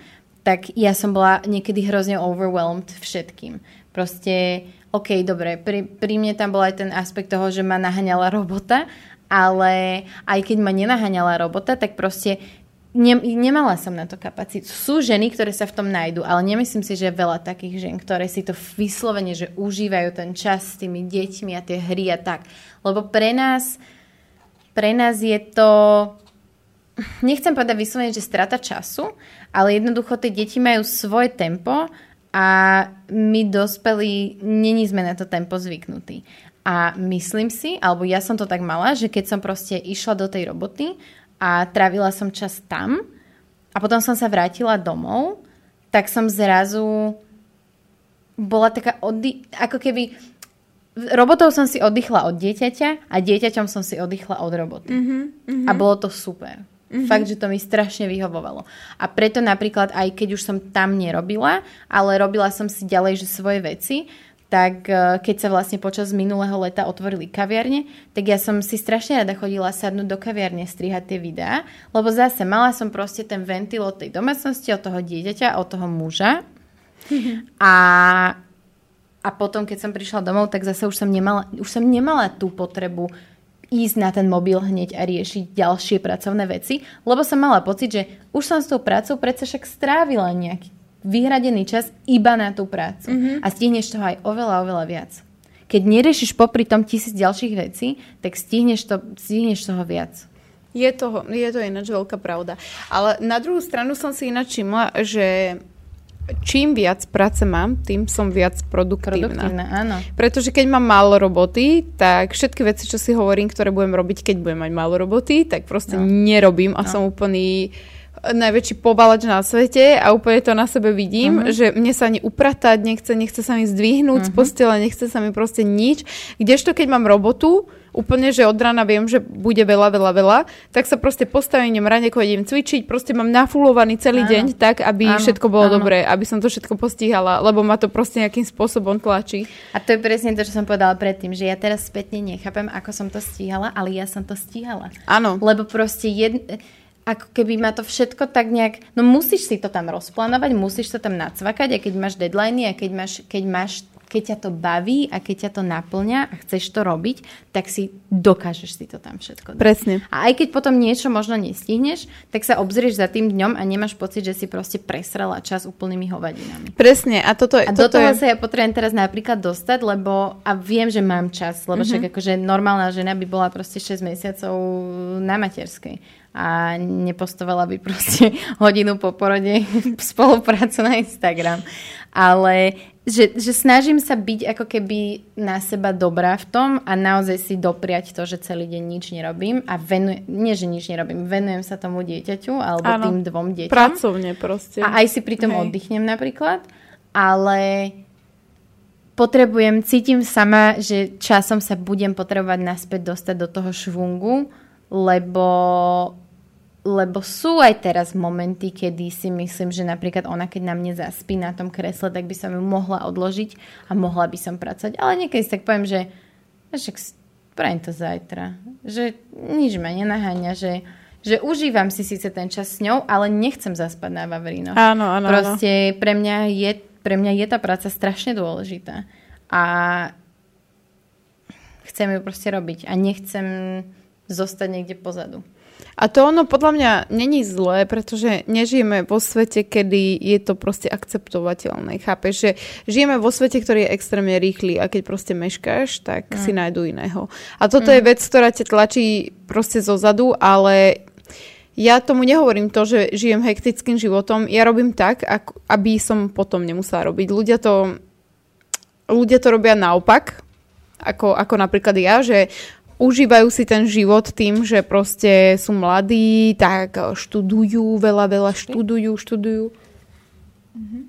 tak ja som bola niekedy hrozne overwhelmed všetkým. Proste, OK, dobre, pri, pri mne tam bol aj ten aspekt toho, že ma naháňala robota, ale aj keď ma nenaháňala robota, tak proste ne, nemala som na to kapacitu. Sú ženy, ktoré sa v tom nájdu, ale nemyslím si, že je veľa takých žen, ktoré si to vyslovene, že užívajú ten čas s tými deťmi a tie hry a tak. Lebo pre nás, pre nás je to nechcem povedať vyslovene, že strata času, ale jednoducho tie deti majú svoje tempo a my dospelí není sme na to tempo zvyknutí. A myslím si, alebo ja som to tak mala, že keď som proste išla do tej roboty a trávila som čas tam a potom som sa vrátila domov, tak som zrazu bola taká oddy- ako keby robotou som si oddychla od dieťaťa a dieťaťom som si oddychla od roboty. Mm-hmm, mm-hmm. A bolo to super. Mm-hmm. Fakt, že to mi strašne vyhovovalo. A preto napríklad, aj keď už som tam nerobila, ale robila som si ďalej že svoje veci, tak e, keď sa vlastne počas minulého leta otvorili kaviarne, tak ja som si strašne rada chodila sadnúť do kaviarne, strihať tie videá, lebo zase mala som proste ten ventil od tej domácnosti, od toho dieťaťa, od toho muža. A, a potom, keď som prišla domov, tak zase už som nemala, už som nemala tú potrebu ísť na ten mobil hneď a riešiť ďalšie pracovné veci, lebo som mala pocit, že už som s tou prácou predsa však strávila nejaký vyhradený čas iba na tú prácu. Mm-hmm. A stihneš toho aj oveľa, oveľa viac. Keď neriešiš popri tom tisíc ďalších vecí, tak stihneš, to, stihneš toho viac. Je to, je to ináč veľká pravda. Ale na druhú stranu som si ináč všimla, že čím viac práce mám, tým som viac produktívna. Produktívna, áno. Pretože keď mám málo roboty, tak všetky veci, čo si hovorím, ktoré budem robiť, keď budem mať málo roboty, tak proste no. nerobím a no. som úplný najväčší pobalač na svete a úplne to na sebe vidím, uh-huh. že mne sa ani upratať nechce, nechce sa mi zdvihnúť uh-huh. z mhm. postele, nechce sa mi proste nič. Kdežto keď mám robotu, úplne, že od rána viem, že bude veľa, veľa, veľa, tak sa proste postavím, idem raneko, idem cvičiť, proste mám nafulovaný celý áno. deň tak, aby áno, všetko bolo áno. dobré, aby som to všetko postihala, lebo ma to proste nejakým spôsobom tlačí. A to je presne to, čo som povedala predtým, že ja teraz spätne nechápem, ako som to stíhala, ale ja som to stíhala. Áno. Lebo proste jed ako keby ma to všetko tak nejak, no musíš si to tam rozplánovať, musíš sa tam nacvakať a keď máš deadliny a keď máš, keď máš keď ťa to baví a keď ťa to naplňa a chceš to robiť, tak si dokážeš si to tam všetko dať. Presne. A aj keď potom niečo možno nestihneš, tak sa obzrieš za tým dňom a nemáš pocit, že si proste presrala čas úplnými hovadinami. Presne. A, toto, a toto do toho je... sa ja potrebujem teraz napríklad dostať, lebo a viem, že mám čas, lebo mm-hmm. však akože normálna žena by bola proste 6 mesiacov na materskej a nepostovala by proste hodinu po porode spoluprácu na Instagram. Ale že, že snažím sa byť ako keby na seba dobrá v tom a naozaj si dopriať to, že celý deň nič nerobím a venujem, nie že nič nerobím, venujem sa tomu dieťaťu alebo ano, tým dvom deťom. Pracovne proste. A aj si pri tom Hej. oddychnem napríklad, ale potrebujem, cítim sama, že časom sa budem potrebovať naspäť dostať do toho švungu, lebo lebo sú aj teraz momenty, kedy si myslím, že napríklad ona, keď na mne zaspí na tom kresle, tak by som ju mohla odložiť a mohla by som pracovať. Ale niekedy si tak poviem, že však spravím to zajtra. Že nič ma nenaháňa, že, že užívam si síce ten čas s ňou, ale nechcem zaspať na Vavrino. Áno, áno. Proste pre mňa, je, pre mňa je tá práca strašne dôležitá. A chcem ju proste robiť a nechcem zostať niekde pozadu. A to ono podľa mňa není zlé, pretože nežijeme vo svete, kedy je to proste akceptovateľné. Chápeš, že žijeme vo svete, ktorý je extrémne rýchly a keď proste meškáš, tak mm. si nájdu iného. A toto mm. je vec, ktorá ťa tlačí proste zo zadu, ale ja tomu nehovorím to, že žijem hektickým životom. Ja robím tak, aby som potom nemusela robiť. Ľudia to, ľudia to robia naopak, ako, ako napríklad ja, že užívajú si ten život tým, že proste sú mladí, tak študujú, veľa, veľa študujú, študujú. Mm-hmm.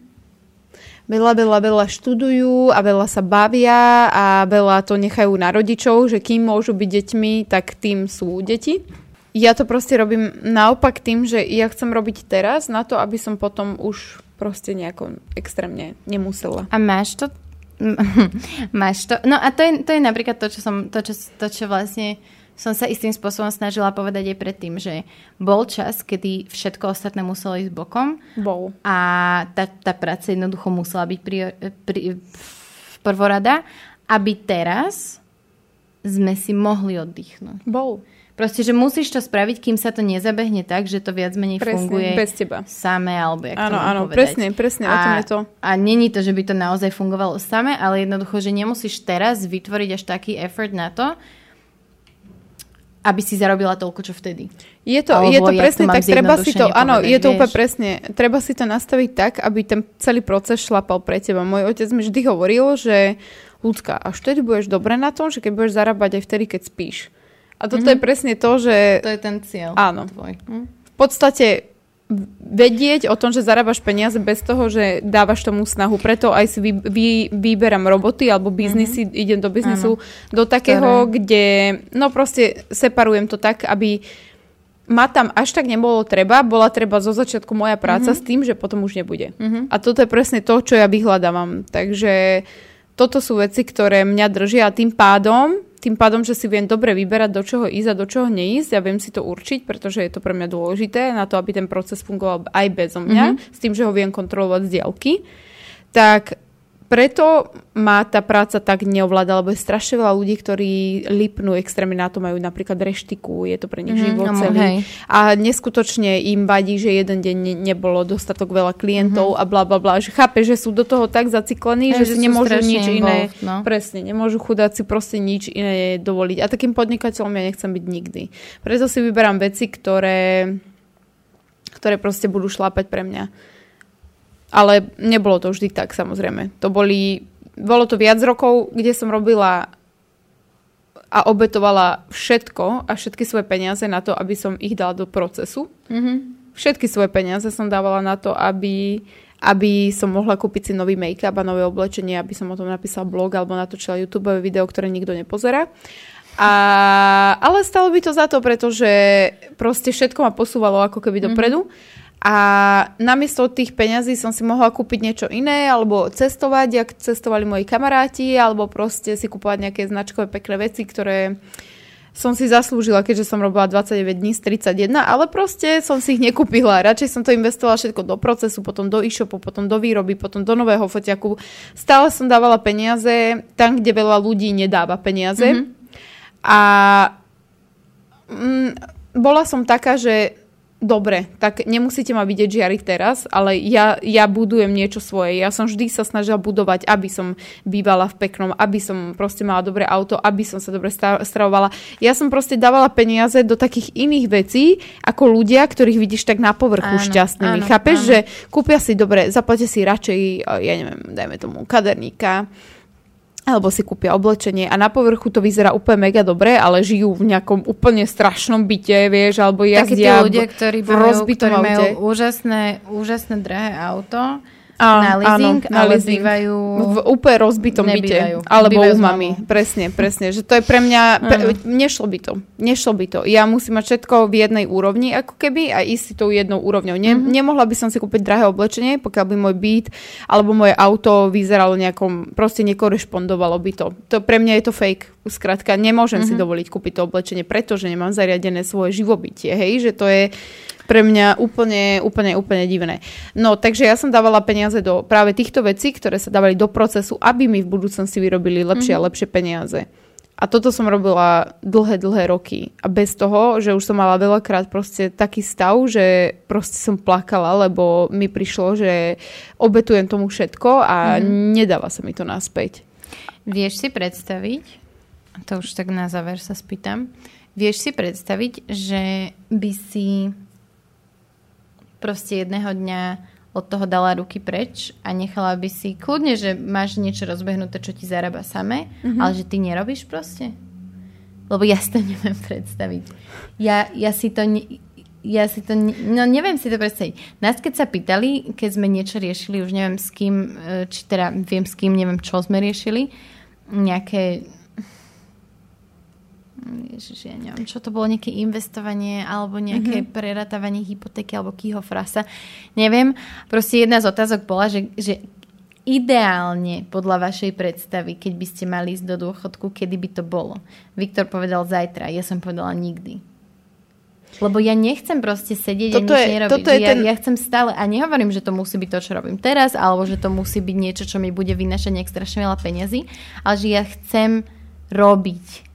Veľa, veľa, veľa študujú a veľa sa bavia a veľa to nechajú na rodičov, že kým môžu byť deťmi, tak tým sú deti. Ja to proste robím naopak tým, že ja chcem robiť teraz na to, aby som potom už proste nejako extrémne nemusela. A máš to Máš to. No a to je, to je napríklad to, čo som, to, čo, to, čo vlastne som sa istým spôsobom snažila povedať aj predtým, že bol čas, kedy všetko ostatné muselo ísť bokom. Bol. A tá, tá práca jednoducho musela byť pri, pri, prvorada, aby teraz sme si mohli oddychnúť. Bol. Proste, že musíš to spraviť, kým sa to nezabehne tak, že to viac menej presne, funguje bez teba. samé, alebo jak áno, to áno, povedať. presne, presne, a, o tom je to. A není to, že by to naozaj fungovalo samé, ale jednoducho, že nemusíš teraz vytvoriť až taký effort na to, aby si zarobila toľko, čo vtedy. Je to, je to presne to tak, treba si to, áno, je to úplne presne, treba si to nastaviť tak, aby ten celý proces šlapal pre teba. Môj otec mi vždy hovoril, že ľudská, až vtedy budeš dobre na tom, že keď budeš zarábať aj vtedy, keď spíš. A toto mm-hmm. je presne to, že... To je ten cieľ. Áno. Tvoj. Hm? V podstate vedieť o tom, že zarábaš peniaze bez toho, že dávaš tomu snahu. Preto aj si vy, vy, vyberám roboty alebo biznisy, mm-hmm. idem do biznisu, Áno. do takého, Ktoré? kde no proste separujem to tak, aby ma tam až tak nebolo treba, bola treba zo začiatku moja práca mm-hmm. s tým, že potom už nebude. Mm-hmm. A toto je presne to, čo ja vyhľadávam. Takže toto sú veci, ktoré mňa držia a tým pádom tým pádom, že si viem dobre vyberať, do čoho ísť a do čoho neísť a viem si to určiť, pretože je to pre mňa dôležité na to, aby ten proces fungoval aj bezo mňa, mm-hmm. s tým, že ho viem kontrolovať z diaľky, tak preto ma tá práca tak neovláda, lebo je strašne veľa ľudí, ktorí lipnú extrémne na to, majú napríklad reštiku, je to pre nich mm-hmm, život celý. Hej. A neskutočne im vadí, že jeden deň ne, nebolo dostatok veľa klientov mm-hmm. a bla bla bla. Že chápe, že sú do toho tak zaciklení, že, že si nemôžu nič iné. no. Presne, nemôžu chudáci proste nič iné dovoliť. A takým podnikateľom ja nechcem byť nikdy. Preto si vyberám veci, ktoré, ktoré proste budú šlápať pre mňa. Ale nebolo to vždy tak, samozrejme. To boli, bolo to viac rokov, kde som robila a obetovala všetko a všetky svoje peniaze na to, aby som ich dala do procesu. Mm-hmm. Všetky svoje peniaze som dávala na to, aby, aby som mohla kúpiť si nový make-up a nové oblečenie, aby som o tom napísal blog alebo natočila YouTube video, ktoré nikto nepozerá. A, ale stalo by to za to, pretože proste všetko ma posúvalo ako keby dopredu. Mm-hmm. A namiesto tých peňazí som si mohla kúpiť niečo iné, alebo cestovať, jak cestovali moji kamaráti, alebo proste si kúpovať nejaké značkové pekné veci, ktoré som si zaslúžila, keďže som robila 29 dní z 31, ale proste som si ich nekúpila. Radšej som to investovala všetko do procesu, potom do e-shopu, potom do výroby, potom do nového foťaku. Stále som dávala peniaze tam, kde veľa ľudí nedáva peniaze. Mm-hmm. A mm, bola som taká, že dobre, tak nemusíte ma vidieť žiariť teraz, ale ja, ja budujem niečo svoje. Ja som vždy sa snažila budovať, aby som bývala v peknom, aby som proste mala dobré auto, aby som sa dobre stravovala. Ja som proste dávala peniaze do takých iných vecí, ako ľudia, ktorých vidíš tak na povrchu áno, šťastnými. Áno, Chápeš, áno. že kúpia si dobre, zaplatia si radšej, ja neviem, dajme tomu kaderníka, alebo si kúpia oblečenie a na povrchu to vyzerá úplne mega dobre, ale žijú v nejakom úplne strašnom byte, vieš, alebo jazdia Takí ľudia, ktorí, majú, ktorí majú úžasné, úžasné drahé auto a, na leasing, áno, na ale leasing. bývajú... V úplne rozbitom nebývajú. byte. Alebo u mami. Presne, presne. Že to je pre mňa... Pre, nešlo by to. Nešlo by to. Ja musím mať všetko v jednej úrovni, ako keby, a ísť si tou jednou úrovňou. Ne, mm-hmm. Nemohla by som si kúpiť drahé oblečenie, pokiaľ by môj byt alebo moje auto vyzeralo nejakom... Proste nekorešpondovalo by to. To pre mňa je to fake. Skrátka, nemôžem mm-hmm. si dovoliť kúpiť to oblečenie, pretože nemám zariadené svoje živobytie. Hej, že to je pre mňa úplne, úplne, úplne divné. No, takže ja som dávala peniaze do práve týchto vecí, ktoré sa dávali do procesu, aby mi v budúcnosti vyrobili lepšie mm-hmm. a mhm. lepšie peniaze. A toto som robila dlhé, dlhé roky. A bez toho, že už som mala veľakrát proste taký stav, že proste som plakala, lebo mi prišlo, že obetujem tomu všetko a mm. nedáva sa mi to naspäť. Vieš si predstaviť, to už tak na záver sa spýtam, vieš si predstaviť, že by si proste jedného dňa od toho dala ruky preč a nechala by si kľudne, že máš niečo rozbehnuté, čo ti zarába samé, mm-hmm. ale že ty nerobíš proste. Lebo ja si to neviem predstaviť. Ja, ja si to... Ne, ja si to, no neviem si to predstaviť. Nás keď sa pýtali, keď sme niečo riešili, už neviem s kým, e, či teda viem s kým, neviem čo sme riešili, nejaké Ježiš, ja neviem, čo to bolo, nejaké investovanie alebo nejaké mm-hmm. preratávanie hypotéky alebo kýho frasa. Neviem. Proste jedna z otázok bola, že, že ideálne podľa vašej predstavy, keď by ste mali ísť do dôchodku, kedy by to bolo? Viktor povedal zajtra, ja som povedala nikdy. Lebo ja nechcem proste sedieť toto a nič je, nerobiť. Toto je ja, ten... ja chcem stále, a nehovorím, že to musí byť to, čo robím teraz, alebo že to musí byť niečo, čo mi bude vynašať nejak strašne veľa peniazy, ale že ja chcem robiť.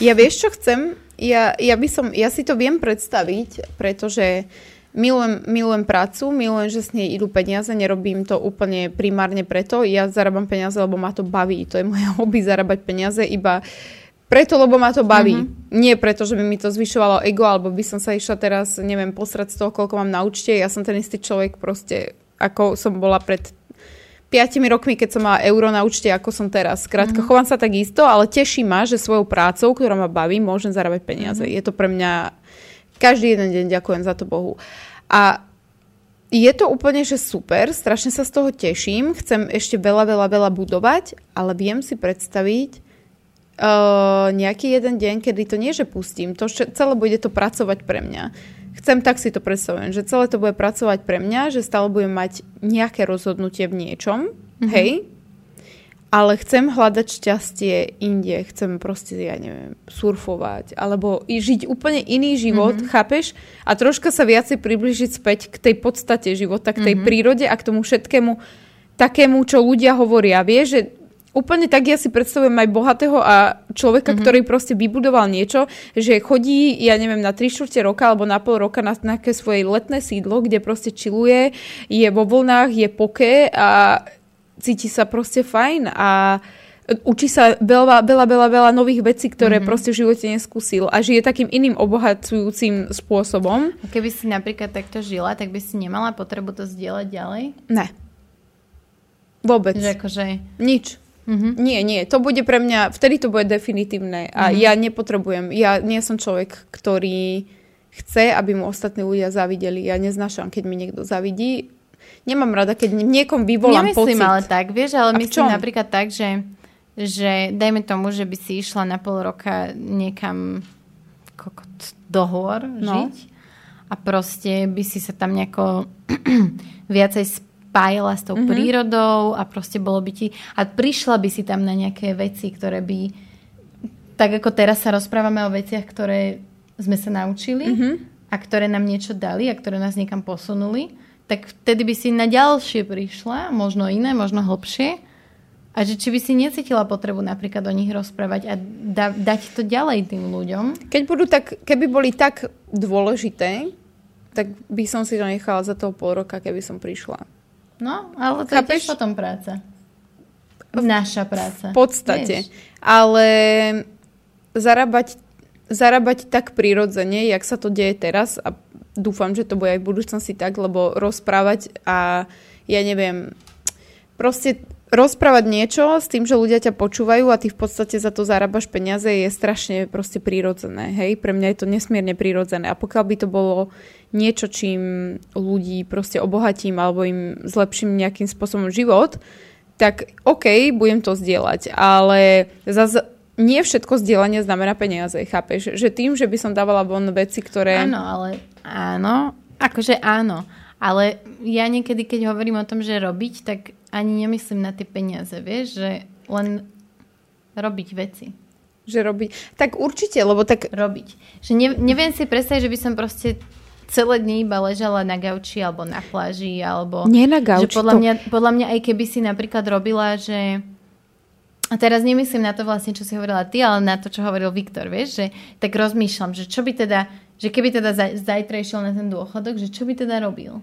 Ja vieš, čo chcem? Ja, ja, by som, ja si to viem predstaviť, pretože Milujem, milujem prácu, milujem, že s nej idú peniaze, nerobím to úplne primárne preto. Ja zarábam peniaze, lebo ma to baví. To je moje hobby zarábať peniaze iba preto, lebo ma to baví. Mm-hmm. Nie preto, že by mi to zvyšovalo ego, alebo by som sa išla teraz, neviem, posrať z toho, koľko mám na účte. Ja som ten istý človek proste, ako som bola pred 5 rokmi, keď som mala euro na účte, ako som teraz. Skrátka, mm-hmm. chovám sa tak isto, ale teší ma, že svojou prácou, ktorá ma baví, môžem zarábať peniaze. Mm-hmm. Je to pre mňa každý jeden deň ďakujem za to Bohu. A je to úplne, že super, strašne sa z toho teším, chcem ešte veľa, veľa, veľa budovať, ale viem si predstaviť uh, nejaký jeden deň, kedy to nie, že pustím, to celé bude to pracovať pre mňa. Chcem tak si to predstavujem, že celé to bude pracovať pre mňa, že stále budem mať nejaké rozhodnutie v niečom, mm-hmm. hej, ale chcem hľadať šťastie inde, chcem proste, ja neviem, surfovať, alebo žiť úplne iný život, mm-hmm. chápeš? A troška sa viacej približiť späť k tej podstate života, k tej mm-hmm. prírode a k tomu všetkému takému, čo ľudia hovoria. Vieš, že úplne tak ja si predstavujem aj bohatého a človeka, mm-hmm. ktorý proste vybudoval niečo, že chodí, ja neviem, na 3 čtvrte roka alebo na pol roka na nejaké svoje letné sídlo, kde proste čiluje, je vo vlnách, je poke a cíti sa proste fajn a učí sa veľa, veľa, veľa, veľa nových vecí, ktoré mm-hmm. proste v živote neskúsil a žije takým iným obohacujúcim spôsobom. A keby si napríklad takto žila, tak by si nemala potrebu to zdieľať ďalej? Ne. Vôbec. Že akože... Nič. Mm-hmm. Nie, nie. To bude pre mňa, vtedy to bude definitívne a mm-hmm. ja nepotrebujem, ja nie som človek, ktorý chce, aby mu ostatní ľudia zavideli. Ja neznášam, keď mi niekto zavidí nemám rada, keď niekom vyvolám Nemyslím pocit. ale tak, vieš, ale A myslím napríklad tak, že, že dajme tomu, že by si išla na pol roka niekam kokot, dohovor no. žiť a proste by si sa tam nejako viacej spájala s tou mm-hmm. prírodou a proste bolo by ti... A prišla by si tam na nejaké veci, ktoré by... Tak ako teraz sa rozprávame o veciach, ktoré sme sa naučili mm-hmm. a ktoré nám niečo dali a ktoré nás niekam posunuli tak vtedy by si na ďalšie prišla, možno iné, možno hlbšie. A že či by si necítila potrebu napríklad o nich rozprávať a da, dať to ďalej tým ľuďom. Keď budú tak, keby boli tak dôležité, tak by som si to nechala za toho pol roka, keby som prišla. No, ale to Chápeš? je tiež potom práca. Naša práca. V podstate. Vieš. Ale zarábať, zarábať tak prirodzene, jak sa to deje teraz a dúfam, že to bude aj v budúcnosti tak, lebo rozprávať a ja neviem, proste rozprávať niečo s tým, že ľudia ťa počúvajú a ty v podstate za to zarábaš peniaze je strašne proste prírodzené. Hej? Pre mňa je to nesmierne prírodzené. A pokiaľ by to bolo niečo, čím ľudí proste obohatím alebo im zlepším nejakým spôsobom život, tak OK, budem to zdieľať. Ale zase nie všetko zdieľanie znamená peniaze, chápeš? Že tým, že by som dávala von veci, ktoré... Áno, ale áno, akože áno. Ale ja niekedy, keď hovorím o tom, že robiť, tak ani nemyslím na tie peniaze, vieš? Že len robiť veci. Že robiť. Tak určite, lebo tak... Robiť. Že ne, neviem si predstaviť, že by som proste celé dní iba ležala na gauči alebo na pláži, alebo... Nie na gauči. Že podľa, to... mňa, podľa mňa aj keby si napríklad robila, že a teraz nemyslím na to vlastne, čo si hovorila ty, ale na to, čo hovoril Viktor, vieš, že tak rozmýšľam, že čo by teda, že keby teda zajtra išiel na ten dôchodok, že čo by teda robil?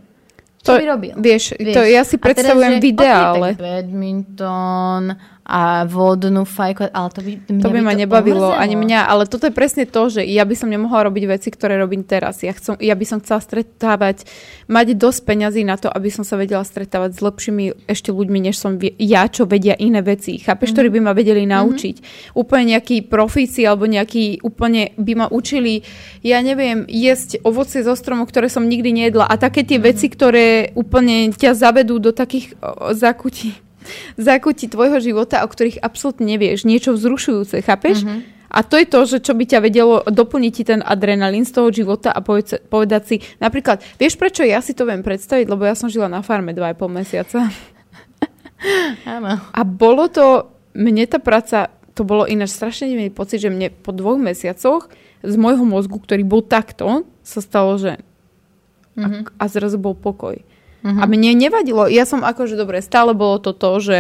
Čo to, by robil? Vieš, vieš, to ja si predstavujem teraz, okay, ale... badminton, a vodnú fajku, ale to by, to by, by ma to nebavilo omrzelo. ani mňa, ale toto je presne to, že ja by som nemohla robiť veci, ktoré robím teraz. Ja, chcem, ja by som chcela stretávať, mať dosť peňazí na to, aby som sa vedela stretávať s lepšími ešte ľuďmi, než som ja, čo vedia iné veci. Chápeš, mm-hmm. ktorí by ma vedeli mhm. naučiť. Mm-hmm. Úplne nejakí profíci alebo nejakí úplne by ma učili, ja neviem, jesť ovocie zo stromu, ktoré som nikdy nejedla a také tie mm-hmm. veci, ktoré úplne ťa zavedú do takých zakutí zákutí tvojho života, o ktorých absolútne nevieš. Niečo vzrušujúce, chápeš? Mm-hmm. A to je to, že čo by ťa vedelo doplniť ti ten adrenalín z toho života a povedať si, napríklad, vieš prečo ja si to viem predstaviť, lebo ja som žila na farme 2,5 mesiaca. Áno. A bolo to, mne tá práca, to bolo ináč strašne divný pocit, že mne po dvoch mesiacoch z môjho mozgu, ktorý bol takto, sa stalo, že mm-hmm. a, a zrazu bol pokoj. Mm-hmm. A mne nevadilo. Ja som akože dobre, stále bolo to to, že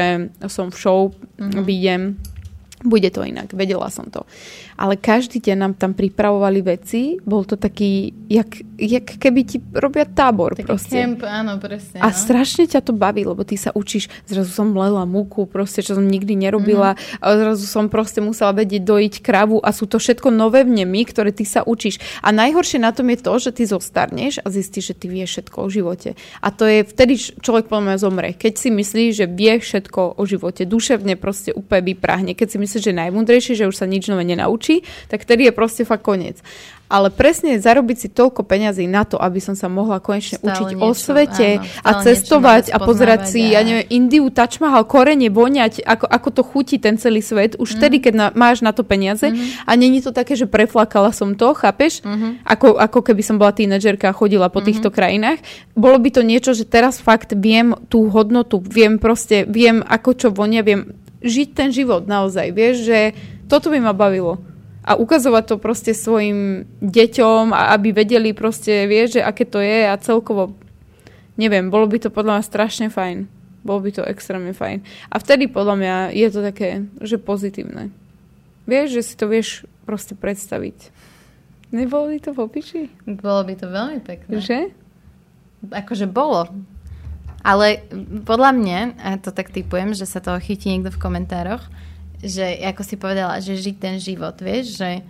som v show, mm-hmm. vidiem, bude to inak, vedela som to. Ale každý deň nám tam pripravovali veci, bol to taký, jak, jak keby ti robia tábor taký proste. Camp, áno, presne. A no. strašne ťa to baví, lebo ty sa učíš, zrazu som mlela múku, proste, čo som nikdy nerobila, mm-hmm. a zrazu som proste musela vedieť dojiť kravu a sú to všetko nové vnemy, ktoré ty sa učíš. A najhoršie na tom je to, že ty zostarneš a zistíš, že ty vieš všetko o živote. A to je vtedy človek podľa mňa zomre. Keď si myslí, že vie všetko o živote, duševne proste úplne vyprahne. Keď si myslíš, že je najmúdrejší, že už sa nič nové nenaučí, tak vtedy je proste fakt koniec ale presne zarobiť si toľko peňazí na to, aby som sa mohla konečne stále učiť niečo, o svete áno, a cestovať a pozerať si, ja neviem, Indiu, Taj Mahal, korene, voňať, ako, ako to chutí ten celý svet, už mm. vtedy, keď na, máš na to peniaze mm-hmm. a není to také, že preflakala som to, chápeš? Mm-hmm. Ako, ako keby som bola tínedžerka a chodila po mm-hmm. týchto krajinách. Bolo by to niečo, že teraz fakt viem tú hodnotu, viem proste, viem ako čo vonia, viem žiť ten život naozaj, vieš, že toto by ma bavilo a ukazovať to proste svojim deťom a aby vedeli proste, vieš, že aké to je a celkovo, neviem, bolo by to podľa mňa strašne fajn. Bolo by to extrémne fajn. A vtedy podľa mňa je to také, že pozitívne. Vieš, že si to vieš proste predstaviť. Nebolo by to v opiči? Bolo by to veľmi pekné. Že? Akože bolo. Ale podľa mňa, a to tak typujem, že sa toho chytí niekto v komentároch, že ako si povedala, že žiť ten život, vieš, že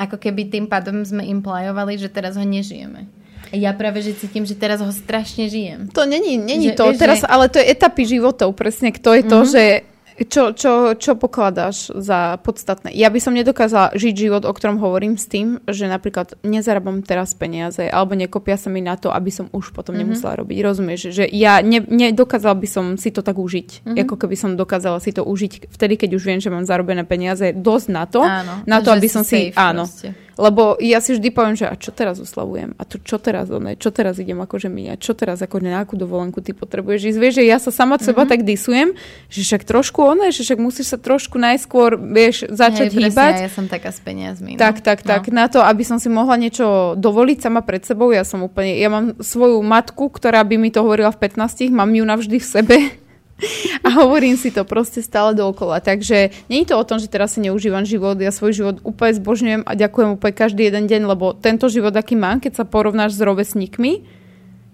ako keby tým pádom sme implajovali, že teraz ho nežijeme. Ja práve, že cítim, že teraz ho strašne žijem. To není, není že, to, vieš, teraz, že... ale to je etapy životov, presne, kto je to, mm-hmm. že čo, čo, čo pokladáš za podstatné? Ja by som nedokázala žiť život, o ktorom hovorím s tým, že napríklad nezarábam teraz peniaze alebo nekopia sa mi na to, aby som už potom mm-hmm. nemusela robiť. Rozumieš? Že ja ne, nedokázala by som si to tak užiť. Mm-hmm. Ako keby som dokázala si to užiť vtedy, keď už viem, že mám zarobené peniaze dosť na to, áno, na to, aby som si... Áno. Proste. Lebo ja si vždy poviem, že a čo teraz oslavujem? A to čo teraz one? Čo teraz idem akože míňať? Čo teraz ako nejakú dovolenku ty potrebuješ ísť? Vieš, že ja sa sama od seba mm-hmm. tak disujem, že však trošku one, že však musíš sa trošku najskôr, vieš, začať Hej, hýbať. Presne, ja som taká s peniazmi. No. Tak, tak, tak. No. Na to, aby som si mohla niečo dovoliť sama pred sebou, ja som úplne, ja mám svoju matku, ktorá by mi to hovorila v 15, mám ju navždy v sebe a hovorím si to proste stále dookola. Takže nie je to o tom, že teraz si neužívam život. Ja svoj život úplne zbožňujem a ďakujem úplne každý jeden deň, lebo tento život, aký mám, keď sa porovnáš s rovesníkmi,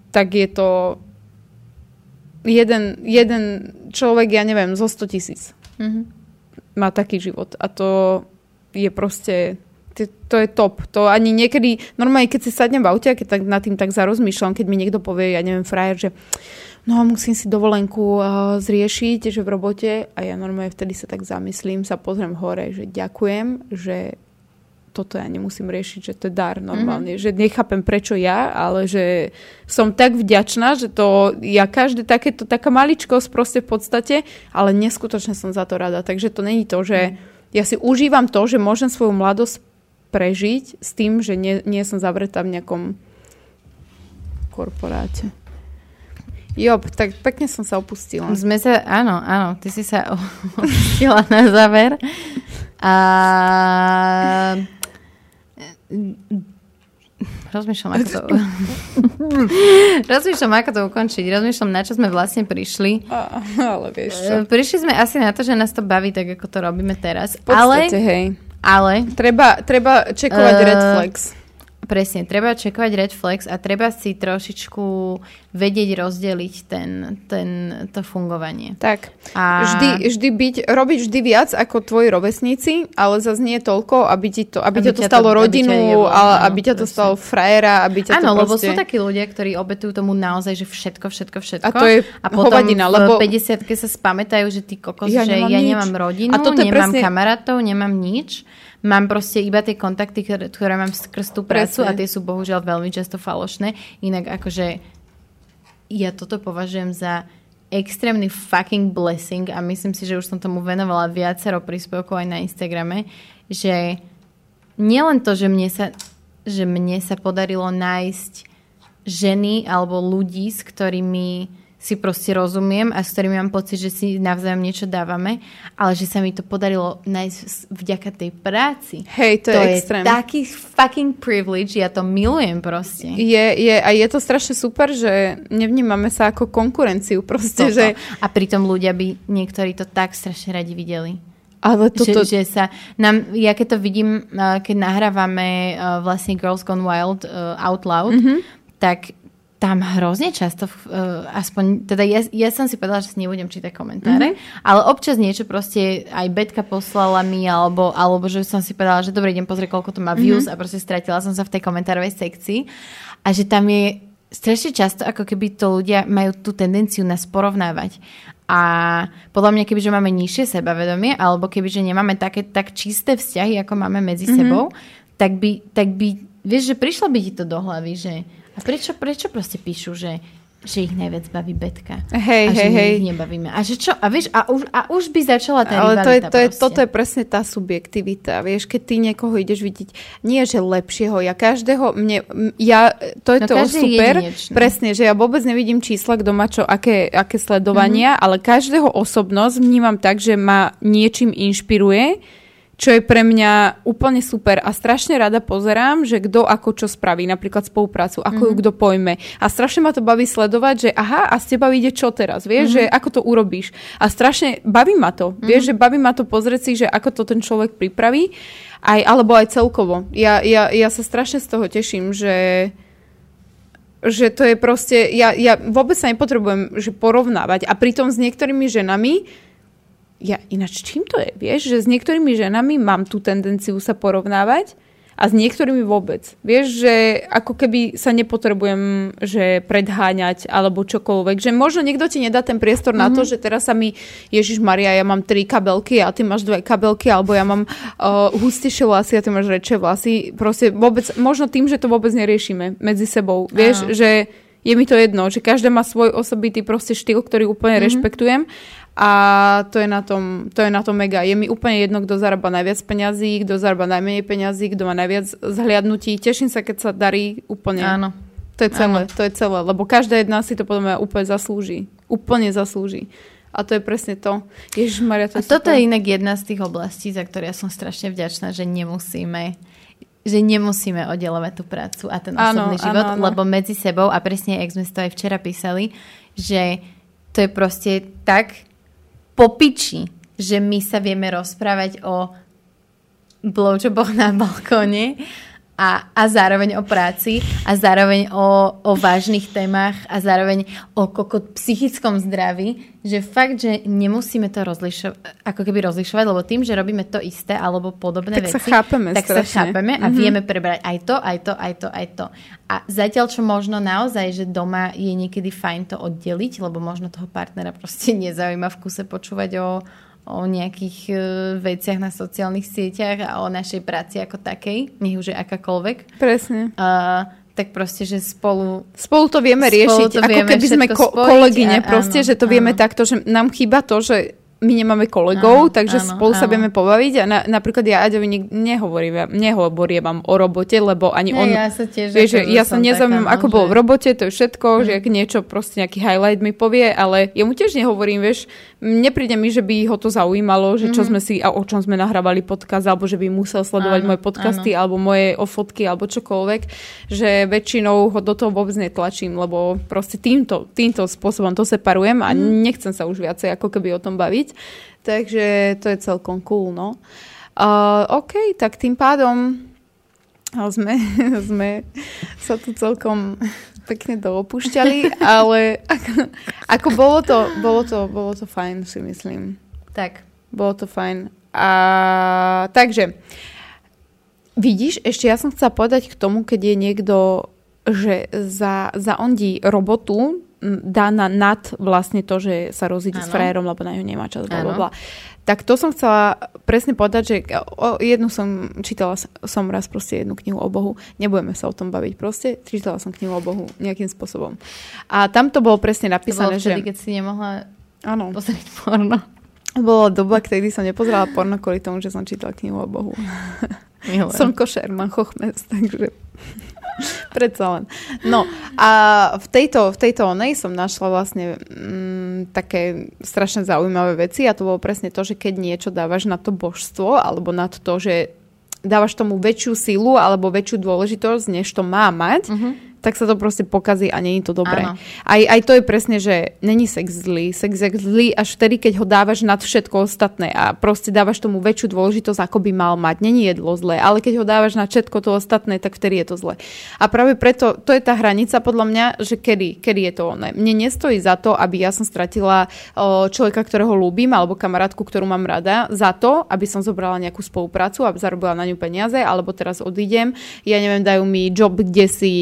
tak je to jeden, jeden človek, ja neviem, zo 100 tisíc. Mm-hmm. Má taký život. A to je proste to je top. To ani niekedy, normálne keď si sadnem v aute keď tak nad tým tak zarozmýšľam, keď mi niekto povie, ja neviem, frajer, že no musím si dovolenku uh, zriešiť, že v robote a ja normálne vtedy sa tak zamyslím, sa pozriem hore, že ďakujem, že toto ja nemusím riešiť, že to je dar normálne, mm-hmm. že nechápem prečo ja, ale že som tak vďačná, že to ja každé takéto, taká maličkosť proste v podstate, ale neskutočne som za to rada, takže to není to, že mm. ja si užívam to, že môžem svoju mladosť prežiť s tým, že nie, nie som zavretá v nejakom korporáte. Job, tak pekne som sa opustila. Sme sa, áno, áno, ty si sa opustila na záver. A rozmýšľam, ako to... rozmýšľam, ako to ukončiť. Rozmýšľam, na čo sme vlastne prišli. A, ale vieš čo. Prišli sme asi na to, že nás to baví tak, ako to robíme teraz. V podstate, ale, hej. Ale... Treba, treba čekovať uh, red flags. Presne, treba čekovať red flags a treba si trošičku vedieť rozdeliť ten, ten, to fungovanie. Tak. A... Vždy, vždy byť, robiť vždy viac ako tvoji rovesníci, ale zase nie toľko, aby ti to, aby, aby ťa to stalo to, rodinu, aby ťa, ale áno, aby ťa to stalo frajera, aby ťa áno, to lebo sú takí ľudia, ktorí obetujú tomu naozaj, že všetko, všetko, všetko. A to je a potom hovadina, lebo... v 50 sa spamätajú, že ty kokos, ja že ja nič. nemám rodinu, a nemám presne... kamarátov, nemám nič Mám proste iba tie kontakty, ktoré, ktoré mám skrz tú prácu Presne. a tie sú bohužiaľ veľmi často falošné. Inak akože ja toto považujem za extrémny fucking blessing a myslím si, že už som tomu venovala viacero príspevkov aj na Instagrame, že nielen to, že mne sa, že mne sa podarilo nájsť ženy alebo ľudí, s ktorými si proste rozumiem a s ktorými mám pocit, že si navzájom niečo dávame, ale že sa mi to podarilo nájsť vďaka tej práci. Hej, to, to je, je extrém. taký fucking privilege, ja to milujem proste. Je, je, a je to strašne super, že nevnímame sa ako konkurenciu proste, Toto. že... A pritom ľudia by niektorí to tak strašne radi videli. Ale toto... Že, že sa nám, ja keď to vidím, keď nahrávame vlastne Girls Gone Wild out loud, mm-hmm. tak tam hrozne často, uh, aspoň, teda ja, ja som si povedala, že si nebudem čítať komentáre, mm-hmm. ale občas niečo proste aj Betka poslala mi, alebo, alebo že som si povedala, že dobre, idem pozrieť, koľko to má views mm-hmm. a proste stratila som sa v tej komentárovej sekcii a že tam je strašne často, ako keby to ľudia majú tú tendenciu nás porovnávať. A podľa mňa, kebyže máme nižšie sebavedomie, alebo kebyže nemáme také tak čisté vzťahy, ako máme medzi mm-hmm. sebou, tak by, tak by, vieš, že prišlo by ti to do hlavy, že a prečo, prečo proste píšu, že že ich najviac baví betka. Hej, a hej, že hej. ich nebavíme. A že čo? A vieš, a už, a už by začala tá Ale to je, to je, toto je presne tá subjektivita. Vieš, keď ty niekoho ideš vidieť, nie že lepšieho, ja každého, mne, ja, to je no, to super, jedinečný. presne, že ja vôbec nevidím čísla, kto má čo, aké, aké sledovania, mm-hmm. ale každého osobnosť vnímam tak, že ma niečím inšpiruje čo je pre mňa úplne super a strašne rada pozerám, že kto ako čo spraví, napríklad spoluprácu, ako mm-hmm. ju mhm. kto pojme. A strašne ma to baví sledovať, že aha, a z teba ide čo teraz, vieš, mm-hmm. že ako to urobíš. A strašne baví ma to, mm-hmm. vieš, že baví ma to pozrieť si, že ako to ten človek pripraví, aj, alebo aj celkovo. Ja, ja, ja sa strašne z toho teším, že že to je proste, ja, ja vôbec sa nepotrebujem že porovnávať a pritom s niektorými ženami ja ináč čím to je, vieš, že s niektorými ženami mám tú tendenciu sa porovnávať a s niektorými vôbec. Vieš, že ako keby sa nepotrebujem že predháňať alebo čokoľvek. Že možno niekto ti nedá ten priestor mm-hmm. na to, mhm. že teraz sa mi, Ježiš Maria, ja mám tri kabelky a ty máš dve kabelky, alebo ja mám uh, hustejšie vlasy a ty máš rečie vlasy. Proste vôbec, možno tým, že to vôbec neriešime medzi sebou. Vieš, Áno. že je mi to jedno, že každá má svoj osobitý proste štýl, ktorý úplne mm-hmm. rešpektujem a to je, na tom, to je na tom mega. Je mi úplne jedno, kto zarába najviac peňazí, kto zarába najmenej peňazí, kto má najviac zhliadnutí. Teším sa, keď sa darí úplne. Áno. To je celé, Áno. to je celé. Lebo každá jedna si to podľa mňa úplne zaslúži. Úplne zaslúži. A to je presne to. Ježišmaria, to A toto je inak jedna z tých oblastí, za ktoré ja som strašne vďačná, že nemusíme že nemusíme oddelovať tú prácu a ten osobný áno, život, áno, áno. lebo medzi sebou, a presne, jak sme to aj včera písali, že to je proste tak popiči, že my sa vieme rozprávať o blowjoboch na balkóne a, a zároveň o práci a zároveň o, o vážnych témach a zároveň o koko psychickom zdraví, že fakt, že nemusíme to rozlišovať, ako keby rozlišovať, lebo tým, že robíme to isté alebo podobné tak veci, sa chápeme tak strašne. sa chápeme a mm-hmm. vieme prebrať aj to, aj to, aj to, aj to. A zatiaľ, čo možno naozaj, že doma je niekedy fajn to oddeliť, lebo možno toho partnera proste nezaujíma v kuse počúvať o, o nejakých uh, veciach na sociálnych sieťach a o našej práci ako takej, nech už je akákoľvek. Presne. Uh, tak proste, že spolu... Spolu to vieme riešiť, to ako keby sme ko- kolegyne, proste, áno, že to áno. vieme takto, že nám chýba to, že my nemáme kolegov, áno, takže áno, spolu áno. sa vieme pobaviť a na, napríklad ja Aďovi nehovorím, nehovorím vám o robote, lebo ani ne, on... Ja sa tiež... Vieš, že ja sa nezaujímam, ako že... bolo v robote, to je všetko, mm. že ak niečo, proste nejaký highlight mi povie, ale ja mu tiež nehovorím, vieš, nepríde mi, že by ho to zaujímalo, že čo mm. sme si a o čom sme nahrávali podcast, alebo že by musel sledovať áno, moje podcasty, áno. alebo moje o fotky, alebo čokoľvek, že väčšinou ho do toho vôbec netlačím, lebo proste týmto, týmto spôsobom to separujem a mm. nechcem sa už viacej ako keby o tom baviť. Takže to je celkom cool, no. Uh, OK, tak tým pádom sme, sme sa tu celkom pekne doopúšťali, ale ako, ako bolo, to, bolo, to, bolo to fajn, si myslím. Tak. Bolo to fajn. A, takže, vidíš, ešte ja som chcela povedať k tomu, keď je niekto, že za, za ondí robotu, dá na nad vlastne to, že sa rozíde s frajerom, lebo na ňu nemá čas, bla, bla, bla. Tak to som chcela presne povedať, že o, jednu som čítala som raz proste jednu knihu o Bohu. Nebudeme sa o tom baviť proste. Čítala som knihu o Bohu nejakým spôsobom. A tam to bolo presne napísané, to bolo vtedy, že... keď si nemohla ano. pozrieť porno. Bola doba, kedy som nepozerala porno kvôli tomu, že som čítala knihu o Bohu. som košer, mám chochmes, takže Predsa len. No a v tejto, v tejto onej som našla vlastne mm, také strašne zaujímavé veci a to bolo presne to, že keď niečo dávaš na to božstvo alebo na to, že dávaš tomu väčšiu silu alebo väčšiu dôležitosť, než to má mať, uh-huh tak sa to proste pokazí a není to dobré. Aj, aj to je presne, že není sex zlý. Sex je zlý až vtedy, keď ho dávaš nad všetko ostatné a proste dávaš tomu väčšiu dôležitosť, ako by mal mať. Není jedlo zlé, ale keď ho dávaš na všetko to ostatné, tak vtedy je to zlé. A práve preto, to je tá hranica podľa mňa, že kedy, kedy je to oné. Mne nestojí za to, aby ja som stratila o, človeka, ktorého ľúbim, alebo kamarátku, ktorú mám rada, za to, aby som zobrala nejakú spoluprácu a zarobila na ňu peniaze, alebo teraz odídem, ja neviem, dajú mi job, kde si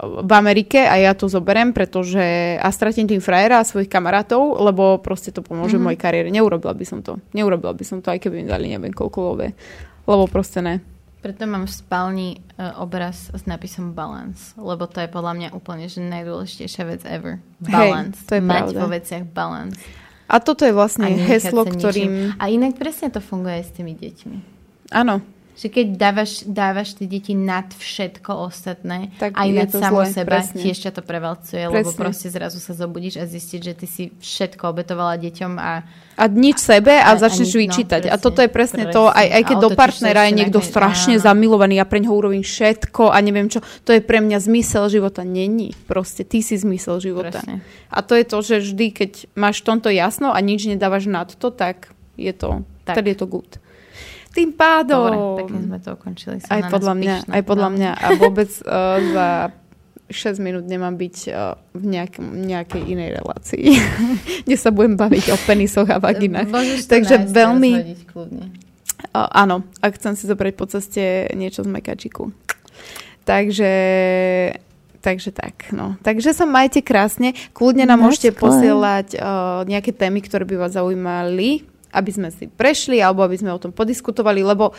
v Amerike a ja to zoberiem, pretože a stratím tým frajera a svojich kamarátov, lebo proste to pomôže mm-hmm. mojej kariére. Neurobila by som to. Neurobila by som to, aj keby mi dali neviem koľko love. Lebo proste ne. Preto mám v spálni uh, obraz s nápisom balance, lebo to je podľa mňa úplne že najdôležitejšia vec ever. Balance. Hej, to je Mať pravda. vo veciach balance. A toto je vlastne heslo, ktorým... A inak presne to funguje aj s tými deťmi. Áno, že keď dávaš, dávaš tie deti nad všetko ostatné, tak aj nad zle, seba, presne. tiež ťa to prevalcuje, presne. lebo proste zrazu sa zobudíš a zistíš, že ty si všetko obetovala deťom a... A nič sebe a, a začneš no, vyčítať. No, presne, a toto je presne, presne. to, aj, aj keď do partnera je niekto strašne áno. zamilovaný a pre ňoho urobím všetko a neviem čo, to je pre mňa zmysel života. Není. Proste ty si zmysel života. Presne. A to je to, že vždy, keď máš tomto jasno a nič nedávaš nad to, tak je to, tak. tedy je to good. Tým pádom. Dobre, tak sme to ukončili. Som aj podľa mňa, pyšná. aj podľa no. mňa. A vôbec uh, za 6 minút nemám byť uh, v nejak, nejakej inej relácii, kde sa budem baviť o penisoch a vaginách. Takže veľmi... Uh, áno, ak chcem si zobrať po ceste niečo z mekačiku. Takže Takže tak, no. Takže sa majte krásne. Kľudne nám môžete posielať uh, nejaké témy, ktoré by vás zaujímali aby sme si prešli alebo aby sme o tom podiskutovali, lebo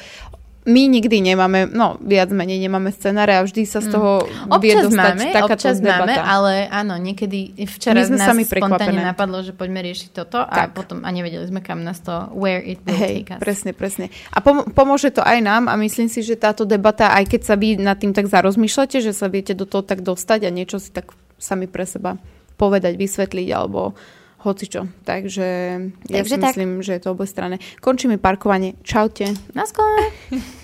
my nikdy nemáme, no viac menej nemáme scenáre a vždy sa z mm. toho mm. vie dostať máme, takáto občas debata. máme, ale áno, niekedy včera My sme nás sami spontánne napadlo, že poďme riešiť toto a tak. potom a nevedeli sme kam nás to, where it will Hej, take us. presne, presne. A pom- pomôže to aj nám a myslím si, že táto debata, aj keď sa vy nad tým tak zarozmýšľate, že sa viete do toho tak dostať a niečo si tak sami pre seba povedať, vysvetliť alebo hocičo. Takže, Takže ja si tak. myslím, že je to oboje strany. Končíme parkovanie. Čaute. Na